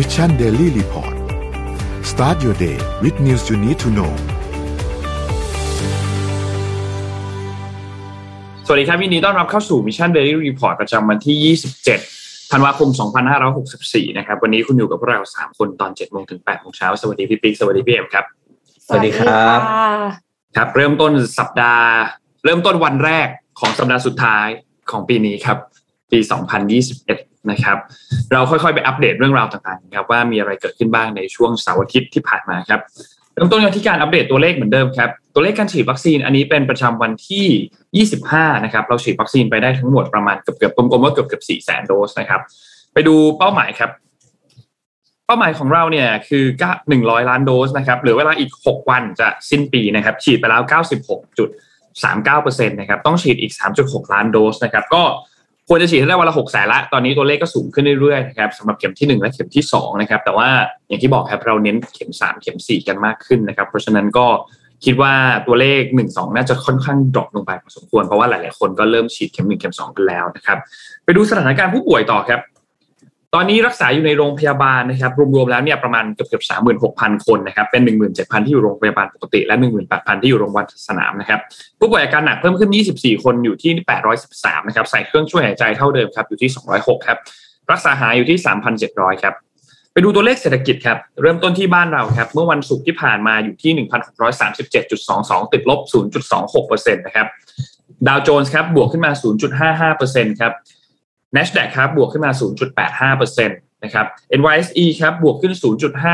Mission Daily Report start your day with news you need to know สวัสดีครับยินดีต้อนรับเข้าสู่ Mission Daily Report ประจำวันที่ 27 ธันวาคม 2564 นะครับ วันนี้คุณอยู่กับพวกเรา 3 คนตอน7โมงถึง8โมงเช้า สวัสดีพี่บิ๊ก สวัสดีพี่เอ็มครับ สวัสดีครับ ครับ เริ่มต้นสัปดาห์ เริ่มต้นวันแรกของสัปดาห์สุดท้ายของปีนี้ครับ ปี 2021 นะครับ เราค่อยๆไปอัปเดตเรื่องราวต่างๆครับว่ามีอะไรเกิดขึ้นบ้างในช่วงเสาร์อาทิตย์ที่ผ่านมาครับเริ่มต้นกันที่การอัปเดตตัวเลขเหมือนเดิมครับตัวเลขการฉีดวัคซีนอันนี้เป็นประจำวันที่ 25 นะครับ เราฉีดวัคซีนไปได้ทั้งหมดประมาณเกือบเกือบกลมๆว่าเกือบเกือบ4แสนโดสนะครับ ไปดูเป้าหมายครับเป้าหมายของเราเนี่ยคือ100ล้านโดสนะครับเหลือเวลาอีก 6 วันจะสิ้นปีนะครับ ฉีดไปแล้ว 96.39%นะครับ ต้องฉีดอีก 3.6 ล้านโดสนะครับ ก็ ควรจะฉีดให้ได้วันละหกแสนละ ตอนนี้ตัวเลขก็สูงขึ้นเรื่อยๆนะครับสำหรับเข็มที่ 1 และเข็มที่2นะครับแต่ว่าอย่างที่บอกครับเราเน้นเข็ม 3 เข็ม 4 กันมากขึ้นนะครับ เพราะฉะนั้นก็คิดว่าตัวเลข 1 2 น่าจะค่อนข้างดรอปลงไปพอสมควรเพราะว่าหลาย ๆ คนก็เริ่มฉีดเข็ม 1 เข็ม 2 กันแล้วนะครับ ไปดูสถานการณ์ผู้ป่วยต่อครับ ตอนนี้รักษาอยู่ในโรงพยาบาลนะครับรวมๆแล้วเนี่ยประมาณเกือบเกือบสามหมื่นหกพันคนนะครับเป็นหนึ่งหมื่นเจ็ดพันที่อยู่โรงพยาบาลปกติและหนึ่งหมื่นแปดพันที่อยู่โรงพยาบาลสนามนะครับผู้ป่วยอาการหนักเพิ่มขึ้น24คนอยู่ที่813นะครับใส่เครื่องช่วยหายใจเท่าเดิมครับอยู่ที่206ครับรักษาหายอยู่ที่3,700ครับไปดูตัวเลขเศรษฐกิจครับเริ่มต้นที่บ้านเราครับเมื่อวันศุกร์ที่ผ่านมาอยู่ที่1,637.22ติดลบ0.26%นะครับดาวโจนส์ครับบวกขึ้นมา 0.55%ครับ NASDAQ ครับบวกขึ้นมา 0.85%นะครับ NYSE ครับบวกขึ้น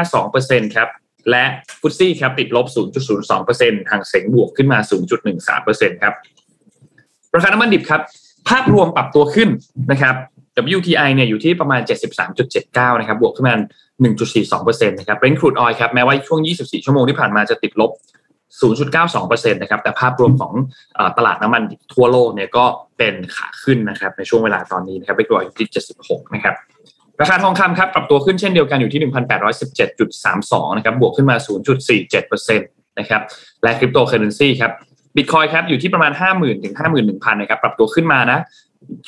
0.52%ครับและฟุตซี่ครับติดลบ 0.02%ทางเซ็งบวกขึ้นมา 0.13%ครับราคาน้ำมันดิบครับ ภาพรวมปรับตัวขึ้นนะครับ WTI เนี่ยอยู่ที่ประมาณ 73.79 นะครับ บวกขึ้นมา 1.42%นะครับ Brent crude oil ครับ แม้ว่าช่วง 24 ชั่วโมงที่ผ่านมาจะติดลบ 0.92%นะครับแต่ภาพรวมของตลาดน้ำมันทั่วโลกเนี่ยก็เป็นขาขึ้นนะครับในช่วงเวลาตอนนี้นะครับไปกรอยอยู่ที่ 76 นะครับราคาทองคำครับปรับตัวขึ้นเช่นเดียวกันอยู่ที่ 1,817.32 นะครับบวกขึ้นมา 0.47%นะครับและคริปโตเคอร์เรนซีครับบิตคอยน์ครับอยู่ที่ประมาณ 50,000ถึง51,000นะครับปรับตัวขึ้นมานะ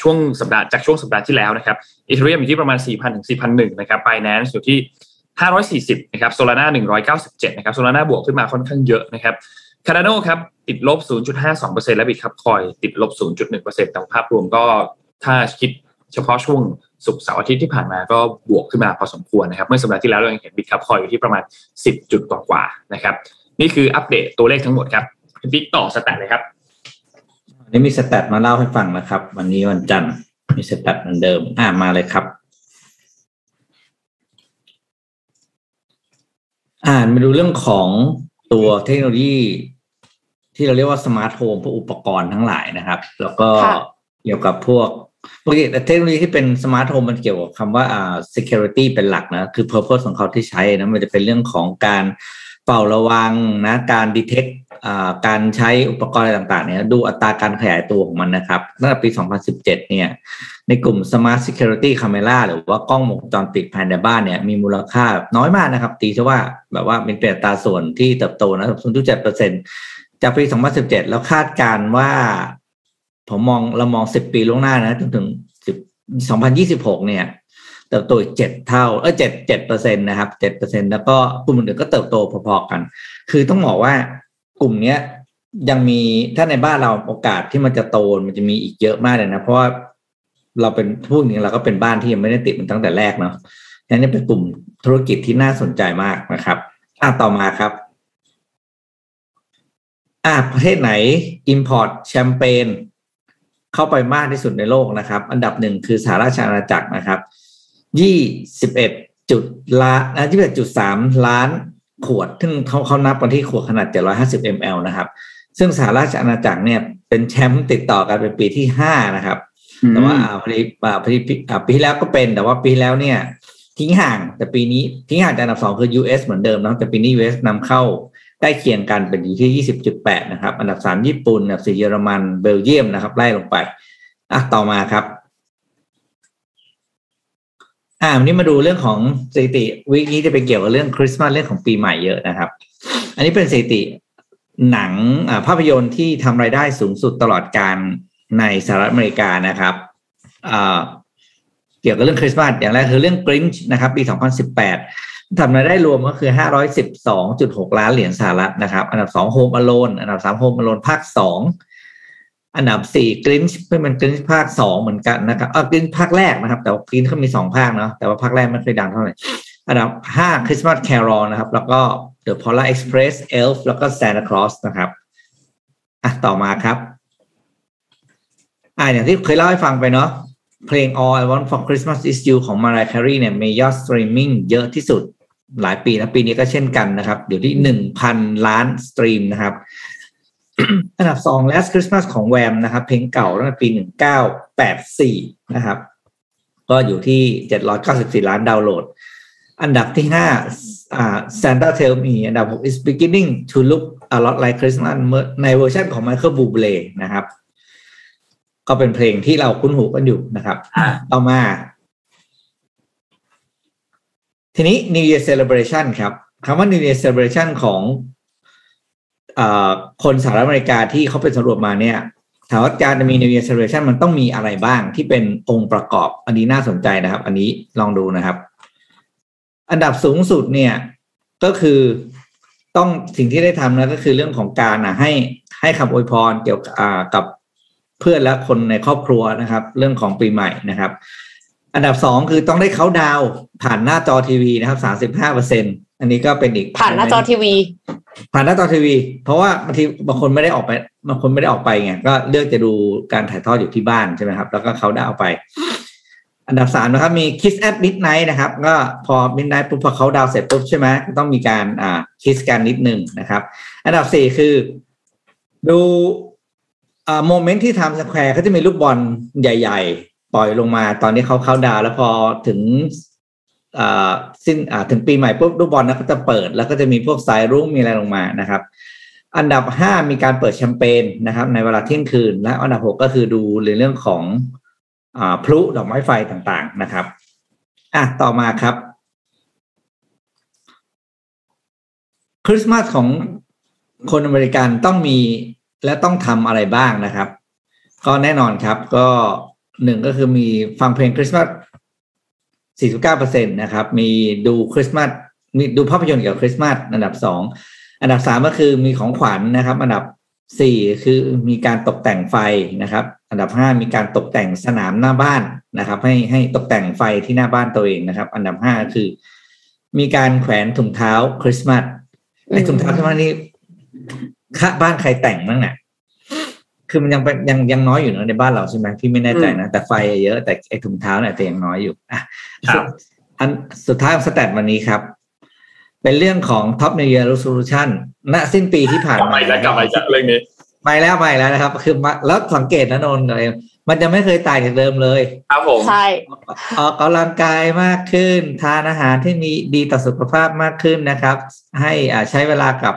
ช่วงสัปดาห์จากช่วงสัปดาห์ที่แล้วนะครับ Ethereum อยู่ที่ประมาณ 4,000ถึง4,001นะครับ Binance อยู่ที่ 540นะครับ Solana 197นะครับ Solana บวกขึ้นมาค่อนข้างเยอะนะครับ Cardano ครับติดลบ 0.52%และ Bitkub Coin ติดลบ 0.1%แต่ภาพรวมก็ถ้าคิดเฉพาะช่วงศุกร์เสาร์อาทิตย์ที่ผ่านมาก็บวกขึ้นมาพอสมควรนะครับ เมื่อสัปดาห์ที่แล้วเราเห็น Bitkub Coin อยู่ที่ประมาณ 10 จุดกว่าๆนะครับ นี่คืออัปเดตตัวเลขทั้งหมดครับบิ๊กต่อ stat เลยครับวันนี้มี stat มาเล่าให้ฟังนะครับ วันนี้วันจันทร์มี stat เหมือนเดิมอ่ามาเลยครับ อ่านมาดูเรื่องของตัวเทคโนโลยีที่เราเรียกว่า smart home พวกอุปกรณ์ทั้งหลายนะครับ แล้วก็เกี่ยวกับพวกปกติเทคโนโลยีที่เป็น smart home มันเกี่ยวกับคำว่าอ่า security เป็นหลักนะ คือ purpose ของเขาที่ใช้นะมันจะเป็นเรื่องของการเฝ้าระวังนะ การ detect อ่า การใช้อุปกรณ์อะไรต่างๆเนี่ยดูอัตราการขยายตัวของมันนะครับตั้งแต่ปี 2017 เนี่ยในกลุ่ม Smart Security Camera หรือว่ากล้องวงจรปิดภายในบ้านเนี่ยมีมูลค่าน้อยมากนะครับ ตีซะว่าแบบว่าเป็นเปลี่ยนตาส่วนที่เติบโตนะ0.7%จากปี 2017 แล้วคาดการว่า ผมมองเรามอง 10 ปีล่วงหน้านะจนถึง 2026 เนี่ยเติบโตอีกเจ็ดเท่า เออเจ็ดเจ็ดเปอร์เซ็นตนะครับเจ็ดเปอร์เซ็นแล้วก็กลุ่มอื่นก็เติบโตพอๆกัน คือต้องบอกว่า กลุ่มเนี้ยยังมีถ้าในบ้านเราโอกาสที่มันจะโตมันจะมีอีกเยอะมากเลยนะ เพราะว่าเราเป็นพูดอย่างนี้เราก็เป็นบ้านที่ยังไม่ได้ติดมันตั้งแต่แรกเนาะนี่เป็นกลุ่มธุรกิจที่น่าสนใจมากนะครับอะต่อมาครับ อะประเทศไหน Import แชมเปญเข้าไปมากที่สุดในโลกนะครับ อันดับหนึ่งคือสหราชอาณาจักรนะครับยี่สิบเอ็ดจุดล้านนะยี่สิบเอ็ดจุดสามล้าน ขวด ซึ่งเขาเขานับกันที่ขวดขนาด 750 ml นะครับ ซึ่งสหราชอาณาจักรเนี่ยเป็นแชมป์ติดต่อกันเป็นปีที่ห้านะครับ แต่ว่าพอดีพอดีปีที่แล้วก็เป็น แต่ว่าปีแล้วเนี่ยทิ้งห่างแต่ปีนี้ทิ้งห่างจากอันดับสองคือ US เหมือนเดิมนะแต่ปีนี้ US นำเข้าใกล้เคียงกันเป็นอยู่ที่20.8นะครับ อันดับสามญี่ปุ่น อันดับสี่เยอรมัน เบลเยียมนะครับไล่ลงไปอะต่อมาครับ อ่าวันนี้มาดูเรื่องของสถิติวิกนี้จะเป็นเกี่ยวกับเรื่องคริสต์มาสเรื่องของปีใหม่เยอะนะครับ อันนี้เป็นสถิติหนังภาพยนตร์ที่ทำรายได้สูงสุดตลอดการในสหรัฐอเมริกานะครับอ่ากี่ยวกับเรื่องคริสต์มาสอย่างแรกคือเรื่องกรินช์นะครับ ปี 2018ทำรายได้รวมก็คือ 512.6 ล้านเหรียญสหรัฐนะครับ อันดับ 2 Home Alone อันดับ 3 Home Alone ภาค 2 อันดับ4กรินช์เป็นกรินช์ภาค2เหมือนกันนะครับอ่ากรินช์ภาคแรกนะครับ แต่ว่ากรินช์เขามี2ภาคเนาะแต่ว่าภาคแรกไม่เคยดังเท่าไหร่อันดับ5 Christmas Carol นะครับ แล้วก็ The Polar Express Elf แล้วก็ Santa Claus นะครับอะต่อมาครับอ่าอย่างที่เคยเล่าให้ฟังไปเนาะเพลง All I Want for Christmas Is You ของ Mariah Carey เนี่ยมียอดสตรีมมิ่งเยอะที่สุดหลายปีนะปีนี้ก็เช่นกันนะครับเดี๋ยวที่หนึ่งพันล้านสตรีมนะครับ อันดับสอง Last Christmas ของ Wham นะครับ เพลงเก่าตั้งแต่ปีหนึ่งเก้าแปดสี่นะครับ ก็อยู่ที่เจ็ดร้อยเก้าสิบสี่ล้านดาวน์โหลด อันดับที่ห้าอ่า Santa Tell Me อันดับหก is beginning to look a lot like Christmas ในเวอร์ชันของ Michael Bublé นะครับ ก็เป็นเพลงที่เราคุ้นหูกันอยู่นะครับอ่าต่อมา ทีนี้ New Year Celebration ครับคำว่า New Year Celebration ของอา คนสหรัฐอเมริกาที่เขาเป็นสำรวจมาเนี่ยถามว่าการจะมี New Year Celebration มันต้องมีอะไรบ้างที่เป็นองค์ประกอบ อันนี้น่าสนใจนะครับ อันนี้ลองดูนะครับ อันดับสูงสุดเนี่ยก็คือต้องสิ่งที่ได้ทำนะก็คือเรื่องของการอะให้ให้คำอวยพรเกี่ยวกับเพื่อนและคนในครอบครัวนะครับ เรื่องของปีใหม่นะครับ อันดับสองคือต้องได้เขาดาวผ่านหน้าจอทีวีนะครับสามสิบห้าเปอร์เซ็นอันนี้ก็เป็นอีกผ่านหน้าจอทีวี ผ่านหน้าจอทีวี เพราะว่าบางทีบางคนไม่ได้ออกไปบางคนไม่ได้ออกไปไงก็เลือกจะดูการถ่ายทอดอยู่ที่บ้านใช่ไหมครับแล้วก็เขาได้เอาไป อันดับสามนะครับ มี Kiss at Midnight นะครับ ก็พอ Midnight ปุ๊บพอเขาดาวน์เสร็จปุ๊บใช่ไหมต้องมีการอ่า kiss กันนิดนึงนะครับ อันดับสี่คือ ดูอ่า moment ที่ Times Square เขาจะมีลูกบอลใหญ่ ๆ ปล่อยลงมาตอนนี้เขาเขาดาวน์แล้วพอถึง สิ้นถึงปีใหม่ปุ๊บลูกบอลนั้นก็จะเปิด แล้วก็จะมีพวกสายรุ้งมีอะไรลงมานะครับ อันดับห้ามีการเปิดแชมเปญนะครับ ในเวลาเที่ยงคืน และอันดับหกก็คือดูในเรื่องของอพลุดอกไม้ไฟต่างๆนะครับอะต่อมาครับคริสต์มาสของคนอเมริกันต้องมีและต้องทำอะไรบ้างนะครับ ก็แน่นอนครับ ก็หนึ่งก็คือมีฟังเพลงคริสต์มาส 49%นะครับ มีดูคริสต์มาสมีดูภาพยนตร์เกี่ยวกับคริสต์มาสอันดับสองอันดับสามก็คือมีของขวัญนะครับ อันดับสี่คือมีการตกแต่งไฟนะครับ อันดับห้ามีการตกแต่งสนามหน้าบ้านนะครับ ให้ให้ตกแต่งไฟที่หน้าบ้านตัวเองนะครับ อันดับห้าคือ มีการแขวนถุงเท้าคริสต์มาสไอ้ถุงเท้าคริสต์มาสนี่ค่าบ้านใครแต่งบ้างเนี่ย คือมันยังเป็นยังยังน้อยอยู่เนอะในบ้านเราใช่ไหมพี่ไม่แน่ใจนะ แต่ไฟเยอะแต่ไอ้ถุงเท้าเนี่ยแต่ยังน้อยอยู่อะครับอันสุดท้ายของสแตทวันนี้ครับ เป็นเรื่องของ Top New Year Resolution ณสิ้นปีที่ผ่านกลับมาไปแล้วกลับไปจากเรื่องนี้ไปแล้วไปแล้วนะครับ คือมาแล้วสังเกตนะนนท์อะไรมันจะไม่เคยต่างจากเดิมเลย ครับผมใช่ออกกำลังกายมากขึ้น ทานอาหารที่มีดีต่อสุขภาพมากขึ้นนะครับ ให้อ่าใช้เวลากับ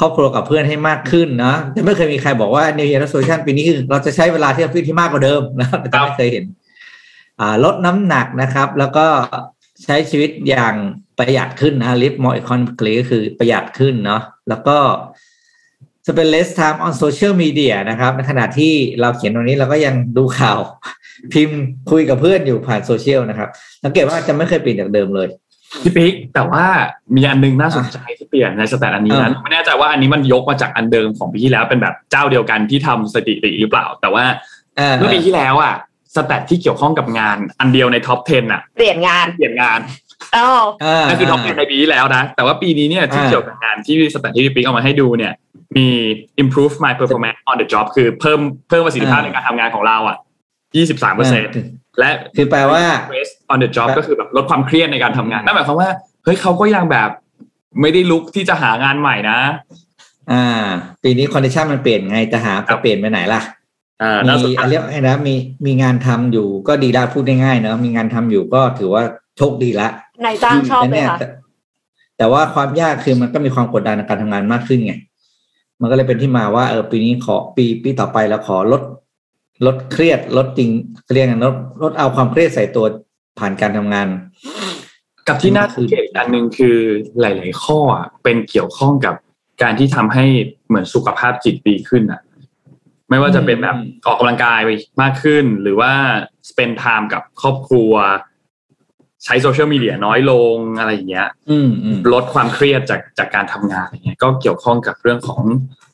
ครอบครัวกับเพื่อนให้มากขึ้นนะแต่ไม่เคยมีใครบอกว่า New Year Resolution ปีนี้คือเราจะใช้เวลาที่เราที่มากกว่าเดิมนะครับแต่ไม่เคยเห็นลดน้ำหนักนะครับ แล้วก็ใช้ชีวิตอย่างประหยัดขึ้นนะ live more economically ก็คือประหยัดขึ้นเนาะแล้วก็ spend less time on social media นะครับในขณะที่เราเขียนตรงนี้เราก็ยังดูข่าว พิมพ์คุยกับเพื่อนอยู่ผ่านโซเชียลนะครับสังเกตว่าจะไม่เคยเปลี่ยนจากเดิมเลย พี่ปิ๊กแต่ว่ามีอันนึงน่าสนใจที่เปลี่ยนใน stat อันนี้นะอ่าไม่แน่ใจว่าอันนี้มันยกมาจากอันเดิมของปีที่แล้วเป็นแบบเจ้าเดียวกันที่ทำสถิติหรือเปล่า แต่ว่าอ่าเมื่อปีที่แล้วอะ stat ที่เกี่ยวข้องกับงานอันเดียวใน top 10อะเปลี่ยนงานเปลี่ยนงานอ๋ออ่านั่นคือ top 10 ในปีที่แล้วนะ แต่ว่าปีนี้เนี่ยที่อ่าเกี่ยวกับงานที่ stat ที่พี่ปิ๊กเอามาให้ดูเนี่ย มี improve my performance on the job คือเพิ่มเพิ่มประสิทธิภาพในการทำงานของเราอะ 23เปอร์เซ็นต์และคือแปลว่า stress on the job แบบก็คือแบบลดความเครียดในการทำงานนั่นหมายความว่าเฮ้ยเขาก็ยังแบบไม่ได้ลุกที่จะหางานใหม่นะ อ่า ปีนี้ condition มันเปลี่ยนไงจะหาครัจะบเปลี่ยนไปไหนล่ะอ่าน่าสนมีใจอะเรียกไงนะมีมีงานทำอยู่ก็ดีละพูดง่ายๆเนอะมีงานทำอยู่ก็ถือว่าโชคดีละนายจ้างชอบแต่เลยเนี่ยค่ะแต่แต่ว่าความยากคือมันก็มีความกดดันในการทำงานมากขึ้นไงมันก็เลยเป็นที่มาว่าเออปีนี้ขอปีปีต่อไปแล้วขอลดลดเครียดลดจริงเรียกกันลดลดเอาความเครียดใส่ตัว ผ่านการทำงาน กับที่น่าสังเกตอีกอันหนึ่งคือหลาย ๆ ข้ออะเป็นเกี่ยวข้องกับการที่ทำให้เหมือนสุขภาพจิตดีขึ้นอะ ไม่ว่าจะเป็นแบบออกกำลังกายไปมากขึ้น หรือว่า spend time กับครอบครัว ใช้โซเชียลมีเดียน้อยลงอะไรอย่างเงี้ยอืมอืมลดความเครียดจากจากการทำงานอะไรเงี้ย ก็เกี่ยวข้องกับเรื่องของ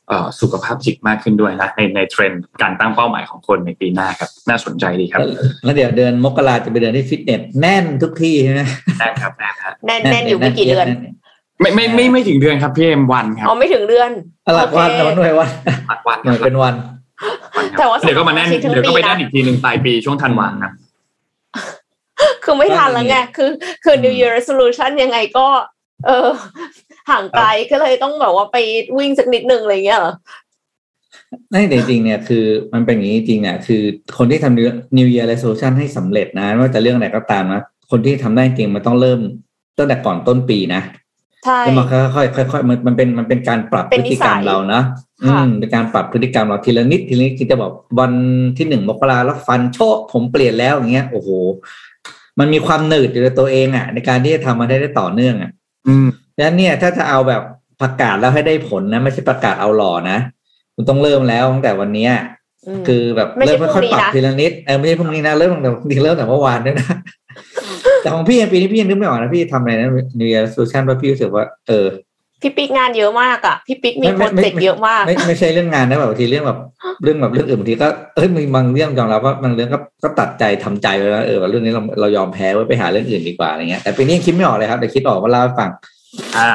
เอ่อ สุขภาพจิตมากขึ้นด้วยนะในในเทรนด์การตั้งเป้าหมายของคนในปีหน้าครับ น่าสนใจดีครับแล้วเดี๋ยวเดือนมกราจะไปเดินที่ฟิตเนสแน่นทุกที่ใช่ไหมแน่นครับแน่นครับแน่นแน่นอยู่ไม่กี่เดือนไม่ไม่ไม่ไม่ถึงเดือนครับพี่เอ็มวันครับอ๋อไม่ถึงเดือนหลักวันโอเคแต่ว่าหน่วยวันหลักวันหน่วยเป็นวันวันครับแต่ว่าเดี๋ยวก็มาแน่นสำหรับเดี๋ยวก็ไปอาทิตย์ทั้งปีนะแน่นอีกทีหนึ่งปลายปีช่วงธันวาคมครับคือไม่ทันแล้วไงคือคือ New Year Resolution ยังไงก็ เออ ห่างไกลก็เลยต้องแบบว่าไปวิ่งสักนิดนึงอะไรเงี้ยเหรอไม่แต่จริงๆเนี่ยคือมันเป็นอย่างนี้จริงๆเนี่ยคือคนที่ทำ New Year Resolution ให้สำเร็จนะไม่ว่าจะเรื่องอะไรก็ตามนะคนที่ทำได้จริงมันต้องเริ่มตั้งแต่ก่อนต้นปีนะใช่แล้วมันค่อยๆค่อยๆมันมันเป็นมันเป็นการปรับเป็พนฤนิติสักรรมยเรานะอืค่ะมเป็นการปรับพฤติกรรมเราทีละนิดทีละนิดคือจะบอกวันที่หนึ่งมกราแล้วฟันโชคผมเปลี่ยนแล้วอย่างเงี้ยโอ้โห มันมีความหนืดอยู่ในตัวเองอะ ในการที่จะทำมันได้ได้ต่อเนื่องอะ อืมดัง นั้นเนี่ยถ้าจะเอาแบบประกาศแล้วให้ได้ผลนะ ไม่ใช่ประกาศเอาหล่อนะคุณต้องเริ่มแล้วตั้งแต่วันเนี้ยมคือแบบไม่ใช่เริ่มค่อยๆปรับพรุ่งนี้นะทีละนิดเออไม่ใช่พรุ่งนี้นะเริ่มตั้งแต่จริงๆเริ่มแต่เมื่อวานด้วยนะแต่ของพี่ปีนี้พี่ยังนึกไม่ออกนะพี่ทำอะไรนะ New Year Resolution เพราะพี่รู้สึกว่าเออพี่ปิ๊กงานเยอะมากอะพี่ปิ๊กมีไม่โปรไม่เจกต์ไม่เยอะมากไม่ไม่ใช่เรื่องงานนะแบบบางทีเรื่องแบบเรื่องแบบเรื่องอื่นบางทีก็เอ้ยมีบางเรื่องยอมรับว่าบางเรื่องก็ก็ตัดใจทำใจไว้แล้วเออว่าเรื่องนี้เราเรายอมแพ้ไว้ไปหาเรื่องอื่นดีกว่าอะไรเงี้ยแต่ปีนี้ยังคิดไม่ออกเลยครับแต่คิดออกว่าเล่าให้ฟัง อ่า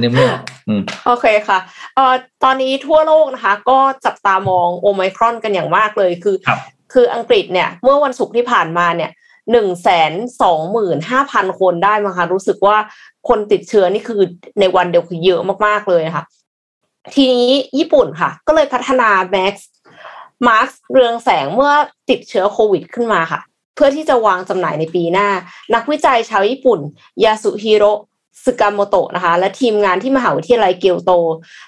นึกไม่ออกอืมโอเคค่ะเอ่อตอนนี้ทั่วโลกนะคะ ก็จับตามองโอไมครอนกันอย่างมากเลยคือครับคืออังกฤษเนี่ย เมื่อวันศุกร์ที่ผ่านมาเนี่ยหนึ่งแสนสองหมื่นห้าพันคนได้มาค่ะรู้สึกว่าคนติดเชื้อนี่คือในวันเดียวคือเยอะมากๆเลยนะคะทีนี้ญี่ปุ่นค่ะ ก็เลยพัฒนาแมสก์แมสก์เรืองแสงเมื่อติดเชื้อโควิดขึ้นมาค่ะ เพื่อที่จะวางจำหน่ายในปีหน้า นักวิจัยชาวญี่ปุ่น ยาสุฮิโร สึกามโมโตะนะคะ และทีมงานที่มหาวิทยาลัยเกียวโต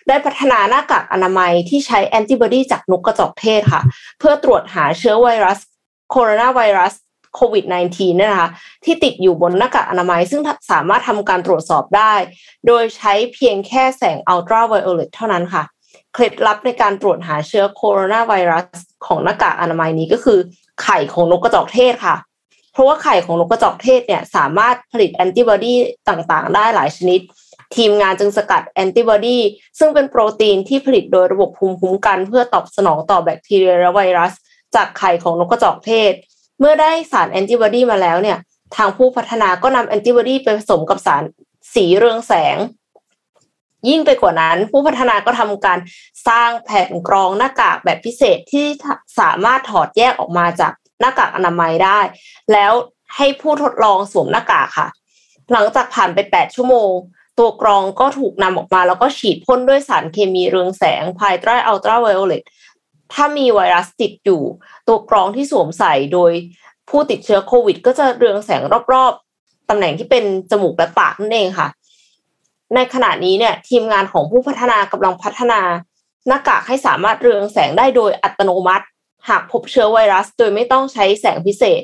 ได้พัฒนาหน้ากากอนามัยที่ใช้แอนติบอดีจากนกกระจอกเทศค่ะ เพื่อตรวจหาเชื้อไวรัสโคโรนาไวรัสโควิด -19 เนี่ยนะคะที่ติดอยู่บนหน้ากากอนามัย ซึ่งสามารถทำการตรวจสอบได้ โดยใช้เพียงแค่แสงอัลตราไวโอเลตเท่านั้นค่ะ เคล็ดลับในการตรวจหาเชื้อโคโรนาไวรัสของหน้ากากอนามัยนี้ก็คือไข่ของนกกระจอกเทศค่ะ เพราะว่าไข่ของนกกระจอกเทศเนี่ยสามารถผลิตแอนติบอดีต่างๆ ได้หลายชนิด ทีมงานจึงสกัดแอนติบอดีซึ่งเป็นโปรตีนที่ผลิตโดยระบบภูมิคุ้มกัน เพื่อตอบสนองต่อแบคทีเรียและไวรัส จากไข่ของนกกระจอกเทศ เมื่อได้สารแอนติบอดีมาแล้วเนี่ยทางผู้พัฒนาก็นำแอนติบอดีไปผสมกับสารสีเรืองแสง ยิ่งไปกว่านั้น ผู้พัฒนาก็ทำการสร้างแผ่นกรองหน้ากากแบบพิเศษที่สามารถถอดแยกออกมาจาก หน้ากากอนามัยได้ แล้วให้ผู้ทดลองสวมหน้ากากค่ะ หลังจากผ่านไป 8 ชั่วโมง ตัวกรองก็ถูกนำออกมาแล้วก็ฉีดพ่นด้วยสารเคมีเรืองแสงภายใต้อัลตราไวโอเลตถ้ามีไวรัสติดอยู่ ตัวกรองที่สวมใส่โดยผู้ติดเชื้อโควิด ก็จะเรืองแสงรอบๆตำแหน่งที่เป็นจมูกและปากนั่นเองค่ะ ในขณะนี้เนี่ยทีมงานของผู้พัฒนากำลังพัฒนาหน้ากากให้สามารถเรืองแสงได้โดยอัตโนมัติ หากพบเชื้อไวรัสโดยไม่ต้องใช้แสงพิเศษ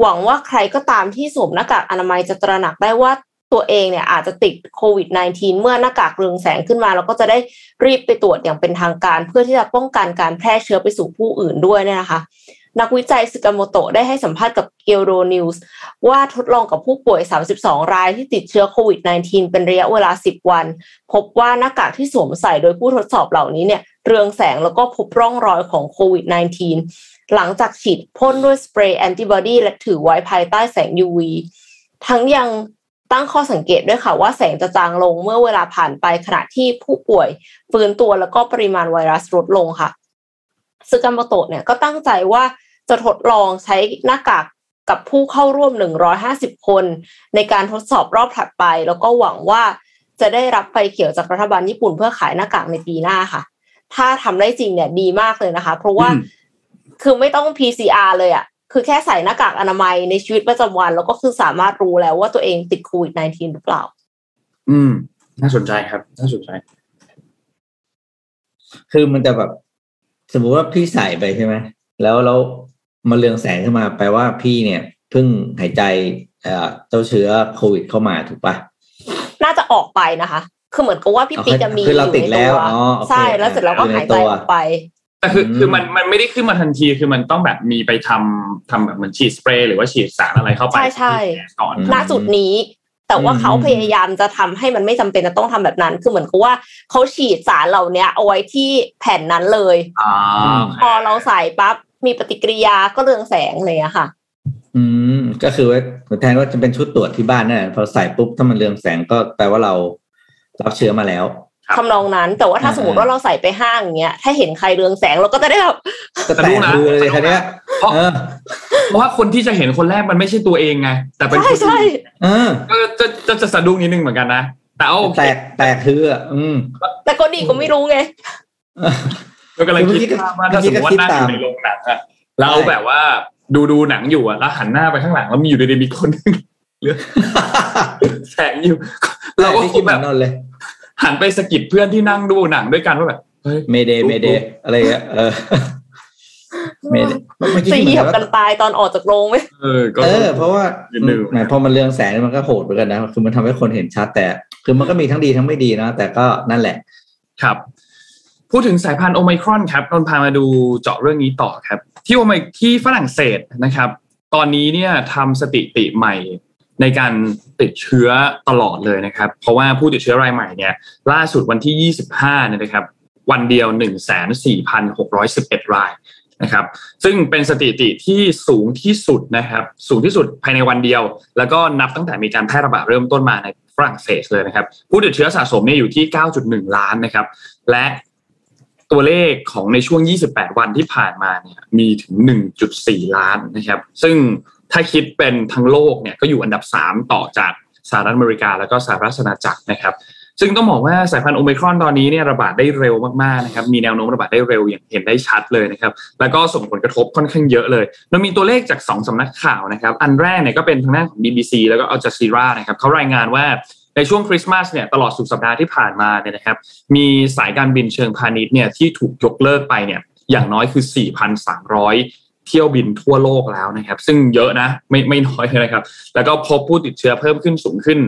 หวังว่าใครก็ตามที่สวมหน้ากากอนามัยจะตระหนักได้ว่าตัวเองเนี่ยอาจจะติดโควิด -19 เมื่อหน้ากากเรืองแสงขึ้นมา แล้วก็จะได้รีบไปตรวจอย่างเป็นทางการ เพื่อที่จะป้องกันการแพร่เชื้อไปสู่ผู้อื่นด้วยเนี่ยนะคะนักวิจัยสึกามโมโตะได้ให้สัมภาษณ์กับ Kyodo News ว่าทดลองกับผู้ป่วย 32 รายที่ติดเชื้อโควิด -19 เป็นระยะเวลา 10 วัน พบว่าหน้ากากที่สวมใส่โดยผู้ทดสอบเหล่านี้เนี่ย เรืองแสงแล้วก็พบร่องรอยของโควิด -19 หลังจากฉีดพ่นด้วยสเปรย์แอนติบอดีและถือไว้ภายใต้แสง UV ทั้งยังตั้งข้อสังเกตด้วยค่ะว่าแสงจะจางลงเมื่อเวลาผ่านไปขณะที่ผู้ป่วยฟื้นตัวแล้วก็ปริมาณไวรัสลดลงค่ะซึกามโมโตะเนี่ยก็ตั้งใจว่าจะทดลองใช้หน้ากากกับผู้เข้าร่วม 150 คน ในการทดสอบรอบถัดไป แล้วก็หวังว่าจะได้รับไฟเขียวจากรัฐบาลญี่ปุ่นเพื่อขายหน้ากากในปีหน้าค่ะ ถ้าทำได้จริงเนี่ยดีมากเลยนะคะ เพราะว่าอืมคือไม่ต้อง PCR เลยอะ่ะคือแค่ใส่หน้ากากอนามัยในชีวิตประจำวัน แล้วก็คือสามารถรู้แล้วว่าตัวเองติดโควิด -19 หรือเปล่า อืม น่าสนใจครับ น่าสนใจ คือมันจะแบบ สมมุติว่าพี่ใส่ไปใช่ไหมแล้วแล้วมาเรืองแสงขึ้นมาแปลว่าพี่เนี่ยเพิ่งหายใจเอ่อเจ้าเชื้อโควิดเข้ามาถูกปะน่าจะออกไปนะคะ คือเหมือนกับว่าพี่อ๋อปิ๊กจะมีคือเราอยู่ติดในแล้ตัววอ๋อโอเคใช่แล้วเสร็จแล้วก็อยู่ในหายใจตัวออกไปแต่คืออืมคือมันมันไม่ได้ขึ้นมาทันทีคือมันต้องแบบมีไปทำทำแบบเหมือนฉีดสเปรย์หรือว่าฉีดสารอะไรเข้าไปใช่ใช่ก่อนอืมณจุดนี้แต่ว่าอืมเขาพยายามจะทำให้มันไม่จำเป็นจะต้องทำแบบนั้น คือเหมือนกับว่าเขาฉีดสารเหล่าเนี้ยเอาไว้ที่แผ่นนั้นเลยอ่าพอเราใส่ปั๊บมีปฏิกิริยาก็เรืองแสงเลยอะค่ะ อืมก็คือว่าแทนว่าจะเป็นชุดตรวจที่บ้านนั่นแหละพอใส่ปุ๊บถ้ามันเรืองแสงก็แปลว่าเรา รับเชื้อมาแล้วทำนองนั้น แต่ว่าถ้าอ่าสมมติว่าเราใส่ไปห้างอย่างเงี้ยถ้าเห็นใครเรืองแสงเราก็จะได้แบบก็แตกคือเลยคันนี้ยเพราะเออเพราะว่าคนที่จะเห็นคนแรกมันไม่ใช่ตัวเองไงแต่เป็นใช่คนใช่อื่นเออก็จะจะจะสะดุ้งนิดนึงเหมือนกันนะแต่เอาโอเคแตกแตกคืออะอืม แต่ก็ดีก็ไม่รู้ไงเรากำลังคือคิดเมื่อกี้ก็ภาพว่าถ้าสมมติว่าเมื่อกี้ก็นั่งอยู่คิดตามในโรงหนังอะเราใช่แบบว่าดูดูหนังอยู่อะแล้วหันหน้าไปข้างหลังแล้วมีอยู่ดีๆมีคนหนึง เหลือแสงอยู่เราก็ไม่คคิดงเหแบมือบนนนท์เลย หันไปสะกิดเพื่อนที่นั่งดูหนังด้วยกันว่าแบบเฮ้ยเมเดเมเดอะไรเงี้ยเออเมเดเมื่อกี้จะที่เหยียบว่ากันตายตอนออกจากโรงไหมเออก็เออ เพราะว่านิดนึงแหมพอมันเรืองแสงมันก็โหดเหมือนกันนะคือมันทำให้คนเห็นชัดแต่ คือมันก็มีทั้งดีทั้งไม่ดีนะแต่ก็นั่นแหละ ครับพูดถึงสายพันธุ์โอไมครอนครับนนท์พามาดูเจาะเรื่องนี้ต่อครับ ที่โอไมที่ฝรั่งเศสนะครับ ตอนนี้เนี่ยทำสถิติใหม่ ในการติดเชื้อตลอดเลยนะครับ เพราะว่าผู้ติดเชื้อรายใหม่เนี่ยล่าสุดวันที่ 25เนี่ยนะครับ วันเดียว1,4,611 รายนะครับ ซึ่งเป็นสถิติที่สูงที่สุดนะครับ สูงที่สุดภายในวันเดียว แล้วก็นับตั้งแต่มีการแพร่ระบาดเริ่มต้นมาในฝรั่งเศสเลยนะครับ ผู้ติดเชื้อสะสมเนี่ยอยู่ที่ 9.1 ล้านนะครับ และตัวเลขของในช่วง 28 วันที่ผ่านมาเนี่ยมีถึง 1.4 ล้านนะครับ ซึ่ง ถ้าคิดเป็นทั้งโลกเนี่ยก็อยู่อันดับ 3 ต่อจากสหรัฐอเมริกาแล้วก็สหรัฐอาณาจักรนะครับ ซึ่งต้องบอกว่าสายพันธุ์โอไมครอนตอนนี้เนี่ยระบาดได้เร็วมากๆนะครับมีแนวโน้มระบาดได้เร็วอย่างเห็นได้ชัดเลยนะครับแล้วก็ส่งผลกระทบค่อนข้างเยอะเลยเรามีตัวเลขจาก 2สำนักข่าวนะครับ อันแรกเนี่ยก็เป็นทางด้านของ BBC แล้วก็อัลจ z ซีรานะครับเขารายงานว่าในช่วงคริสต์มาสเนี่ยตลอดสุดสัปดาห์ที่ผ่านมาเนี่ยนะครับมีสายการบินเชิงพาณิชย์เนี่ยที่ถูกยกเลิกไปเนี่ยอย่างน้อยคือ4,300 เที่ยวบินทั่วโลกแล้วนะครับ ซึ่งเยอะนะไม่ไม่น้อยเลยนะครับ แล้วก็พบผู้ติดเชื้อเพิ่มขึ้นสูงขึ้น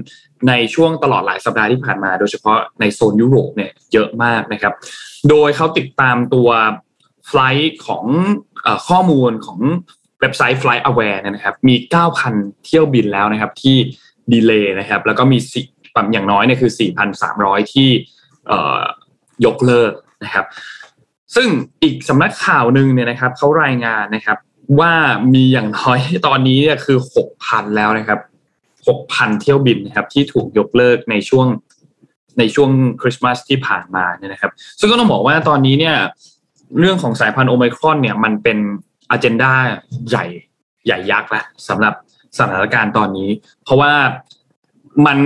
ในช่วงตลอดหลายสัปดาห์ที่ผ่านมา โดยเฉพาะในโซนยุโรปเนี่ยเยอะมากนะครับ โดยเขาติดตามตัวไฟล์ของอข้อมูลของเว็บไซต์ Flight Aware เนี่ยนะครับ มี 9,000 เที่ยวบินแล้วนะครับที่ดีเลย์นะครับ แล้วก็มีสิแบบอย่างน้อยเนี่ยคือ 4,300 ที่เอ่ยกเลิกนะครับ ซึ่งอีกสำนักข่าวหนึ่งเนี่ยนะครับเขารายงานนะครับ ว่ามีอย่างน้อยตอนนี้เนี่ยคือ6,000แล้วนะครับ6,000เที่ยวบินนะครับ ที่ถูกยกเลิกในช่วงในช่วงคริสต์มาสที่ผ่านมาเนี่ยนะครับ ซึ่งก็ต้องบอกว่าตอนนี้เนี่ยเรื่องของสายพันธุ์โอไมครอนเนี่ยมันเป็นอ g e n d a ใหญ่ใหญ่ยักษ์แล้วสำหรับสถานการณ์ตอนนี้ เพราะว่ามัน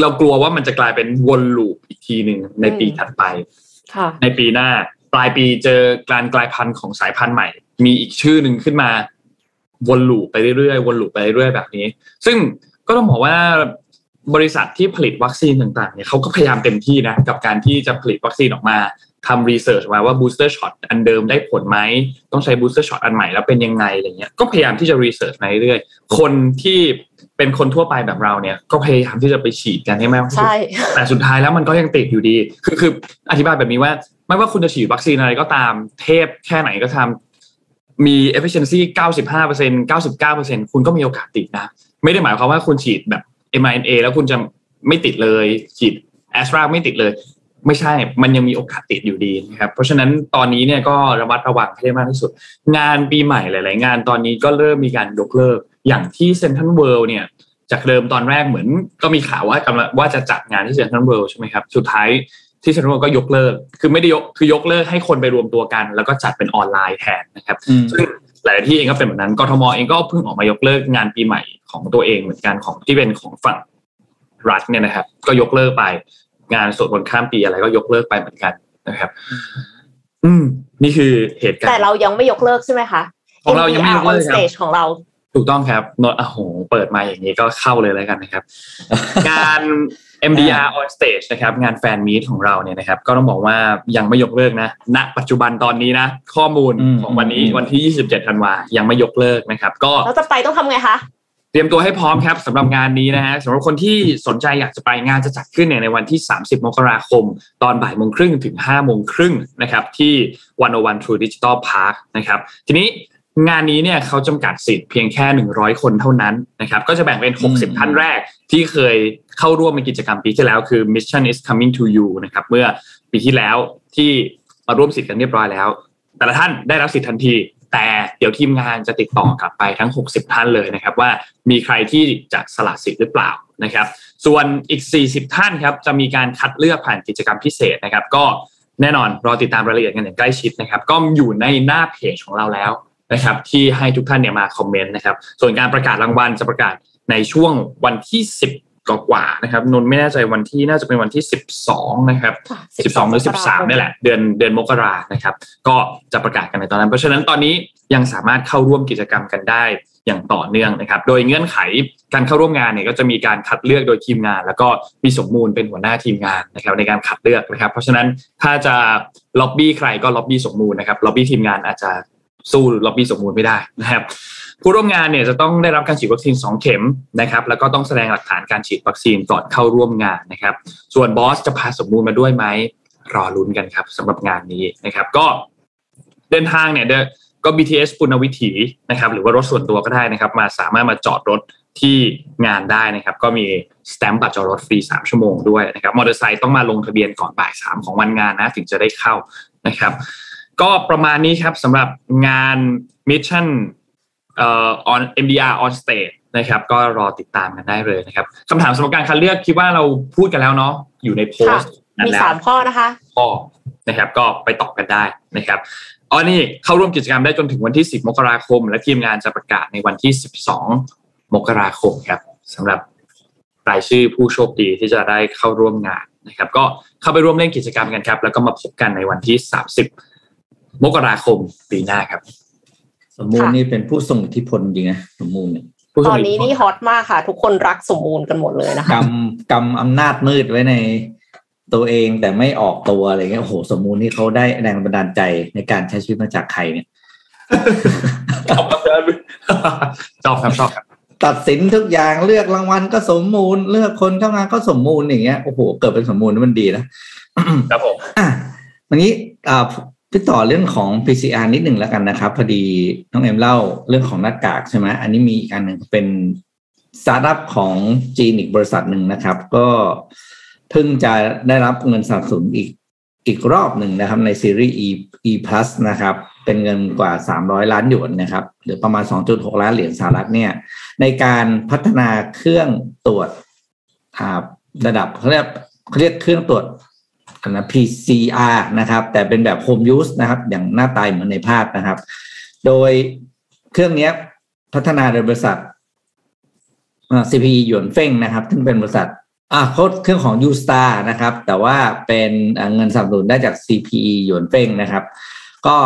เรากลัวว่ามันจะกลายเป็นวนลูปอีกทีหนึ่งในปีอืมถัดไปค่ะในปีหน้า ปลายปีเจอการกลายพันธุ์ของสายพันธุ์ใหม่ มีอีกชื่อหนึ่งขึ้นมา วนลูปไปเรื่อยๆวนลูปไปเรื่อยๆแบบนี้ ซึ่งก็ต้องบอกว่าบริษัทที่ผลิตวัคซีนต่างๆเนี่ยเขาก็พยายามเต็มที่นะกับการที่จะผลิตวัคซีนออกมาทำ research มาว่า booster shot อันเดิมได้ผลไหม ต้องใช้ booster shot อันใหม่แล้วเป็นยังไงอะไรเงี้ยก็พยายามที่จะ research มาเรื่อยๆคนที่ เป็นคนทั่วไปแบบเราเนี่ยก็พยายามที่จะไปฉีดกันให้มากที่สุดใช่แต่สุดท้ายแล้วมันก็ยังติดอยู่ดี คือคืออธิบายแบบนี้ว่า ไม่ว่าคุณจะฉีดวัคซีนอะไรก็ตามเทพแค่ไหนก็ตามมี efficiency 95% 99%คุณก็มีโอกาสติดนะ ไม่ได้หมายความว่าคุณฉีดแบบ mRNA แล้วคุณจะไม่ติดเลย ฉีด a s t r a ไม่ติดเลย ไม่ใช่ มันยังมีโอกาสติดอยู่ดีนะครับ เพราะฉะนั้นตอนนี้เนี่ยก็ระมัดระวังให้ได้มากที่สุด งานปีใหม่หลาย ๆ งานตอนนี้ก็เริ่มมีการยกเลิก อย่างที่เซ็นทรัลเวิลด์เนี่ยจากเดิมตอนแรกเหมือน ก็มีข่าวว่ากำลังว่าจะจัดงานที่เซ็นทรัลเวิลด์ใช่ไหมครับสุดท้ายที่เซ็นทรัลเวิลด์ก็ยกเลิก คือไม่ได้ยกคือยกเลิกให้คนไปรวมตัวกัน แล้วก็จัดเป็นออนไลน์แทนนะครับอืมซึ่งหลายที่เองก็เป็นแบบนั้นกทมเองก็เพิ่งออกมายกเลิกงานปีใหม่ของตัวเองเหมือนกันของที่เป็นของฝั่งรัฐเนี่ยนะครับ ก็ยกเลิกไป งานสวดมนต์ข้ามปีอะไรก็ยกเลิกไปเหมือนกันนะครับ อืม นี่คือเหตุการแต่ณ์เรายังไม่ยกเลิกใช่ไหมคะของเรายังไม่ยกเลิก on ครับ stage ของเรา ถูกต้องครับโนตโอ้โหเปิดมาอย่างนี้ก็เข้าเลยแล้วกันนะครับ งาน MDR on stage นะครับ งานแฟนมีตของเราเนี่ยนะครับ ก็ต้องบอกว่ายังไม่ยกเลิกนะ ณ ปัจจุบันตอนนี้นะ ข้อมูลอืมของวันนี้อืมวันที่ 27 ธันวายังไม่ยกเลิกนะครับ ก็เราจะไปต้องทำไงคะเตรียมตัวให้พร้อมครับสำหรับงานนี้นะฮะสำหรับคนที่สนใจอยากจะไปงานจะจัดขึ้นเนี่ยในวันที่ 30 มกราคม ตอนบ่ายโมงครึ่งถึง5โมงครึ่งนะครับที่ 101 True Digital Park นะครับทีนี้ งานนี้เนี่ยเขาจำกัดสิทธิ์เพียงแค่ 100 คนเท่านั้นนะครับ ก็จะแบ่งเป็น 60 ท่านแรกที่เคยเข้าร่วมในกิจกรรมปีที่แล้วคือ Mission is coming to you นะครับเมื่อปีที่แล้วที่มาร่วมสิทธิ์กันเรียบร้อยแล้ว แต่ละท่านได้รับสิทธิ์ทันที แต่เดี๋ยวทีมงานจะติดต่อกลับไปทั้ง 60 ท่านเลยนะครับ ว่ามีใครที่จะสละสิทธิ์หรือเปล่านะครับ ส่วนอีก 40 ท่านครับจะมีการคัดเลือกผ่านกิจกรรมพิเศษนะครับ ก็แน่นอนรอติดตามรายละเอียดกันอย่างใกล้ชิดนะครับ ก็อยู่ในหน้าเพจของเราแล้ว นะครับที่ให้ทุกท่านเนี่ยมาคอมเมนต์นะครับส่วนการประกาศรางวัลจะประกาศในช่วงวันที่ 10กว่าๆนะครับนนท์ไม่แน่ใจวันที่น่าจะเป็นวันที่ 12นะครับค่ะ12หรือ13นี่แหละ เดือนเดือนมกรานะครับ ก็จะประกาศกันในตอนนั้น เพราะฉะนั้นตอนนี้ยังสามารถเข้าร่วมกิจกรรมกันได้อย่างต่อเนื่องนะครับ โดยเงื่อนไขการเข้าร่วมงานเนี่ยก็จะมีการคัดเลือกโดยทีมงาน แล้วก็มีสมมูลเป็นหัวหน้าทีมงานนะครับในการคัดเลือกนะครับ เพราะฉะนั้นถ้าจะล็อบบี้ใครก็ล็อบบี้สมมูลนะครับล็อบบี้ทีมงานอาจจะ สู้ล็อบบี้สมมูลไม่ได้นะครับผู้ร่วมงานเนี่ยจะต้องได้รับการฉีดวัคซีน 2 เข็มนะครับแล้วก็ต้องแสดงหลักฐานการฉีดวัคซีนก่อนเข้าร่วมงานนะครับ ส่วนบอสจะพาสมมูลมาด้วยไหมรอลุ้นกันครับสำหรับงานนี้นะครับ ก็เดินทางเนี่ยเดก็ BTS ปุณวิถีนะครับหรือว่ารถส่วนตัวก็ได้นะครับ มาสามารถมาจอดรถที่งานได้นะครับ ก็มีสแตมป์บัตรจอดรถฟรี 3 ชั่วโมงด้วยนะครับมอเตอร์ไซค์ต้องมาลงทะเบียนก่อนบ่าย 3 ของวันงานนะ ถึงจะได้เข้านะครับ ก็ประมาณนี้ครับสำหรับงาน Mission เอ่อ on MDR on stage นะครับ ก็รอติดตามกันได้เลยนะครับคำถามสำหรับการคัดเลือกคิดว่าเราพูดกันแล้วเนาะอยู่ในโพสต์นั้นมีแล้วสามข้อนะคะข้อนะครับ ก็ไปตอบกันได้นะครับอ๋อนี่เข้าร่วมกิจกรรมได้จนถึงวันที่ 10 มกราคม และทีมงานจะประกาศในวันที่ 12 มกราคมครับสำหรับรายชื่อผู้โชคดีที่จะได้เข้าร่วมงานนะครับ ก็เข้าไปร่วมเล่นกิจกรรมกันครับ แล้วก็มาพบกันในวันที่ 30 มกราคมปีหน้าครับ สมมูลค่ะนี่เป็นผู้ทรงอิทธิพลจริงนะสมมูลเนี่ยผู้ทตรองนอิทธินี้พลนี่ฮอตมากค่ะ ทุกคนรักสมบูรณ์กันหมดเลยนะคะกำกำอำนาจมืดไว้ในตัวเองแต่ไม่ออกตัวอะไรเงี้ยโอ้โหสมมูลนี่เขาได้แรงบันดาลใจในการใช้ชีวิตมาจากใครเนี่ยชอบครับชอบครับชอบครับตัดสินทุกอย่างเลือกรางวัลก็สมมูล เลือกคนเข้างานก็สมมูลอย่างเงี้ยโอ้โหเกิดเป็นสมมูลนี่มันดีนะครับผมอะวันนี้อ่า พี่ต่อเรื่องของ PCR นิดหนึ่งแล้วกันนะครับ พอดีน้องเอ็มเล่าเรื่องของหน้ากากใช่ไหมอันนี้มีอีกอันหนึ่งเป็นสตาร์ทอัพของจีนอีกบริษัทหนึ่งนะครับ ก็เพิ่งจะได้รับเงินสนับสนุนอีกอีกรอบหนึ่งนะครับ ในซีรีส์ E E Plus นะครับ เป็นเงินกว่า 300 ล้านหยวนนะครับ หรือประมาณ 2.6 ล้านเหรียญสหรัฐเนี่ย ในการพัฒนาเครื่องตรวจระดับเขาเรียกเขาเรียกเครื่องตรวจ นะ PCR นะครับ แต่เป็นแบบ home use นะครับ อย่างหน้าตายเหมือนในภาพนะครับ โดยเครื่องนี้พัฒนาโดยบริษัท CPE หยวนเฟ้งนะครับ ซึ่งเป็นบริษัทอ่าเขาเครื่องของ U Star นะครับ แต่ว่าเป็นเงินสนับสนุนได้จาก CPE หยวนเฟ้งนะครับ ก็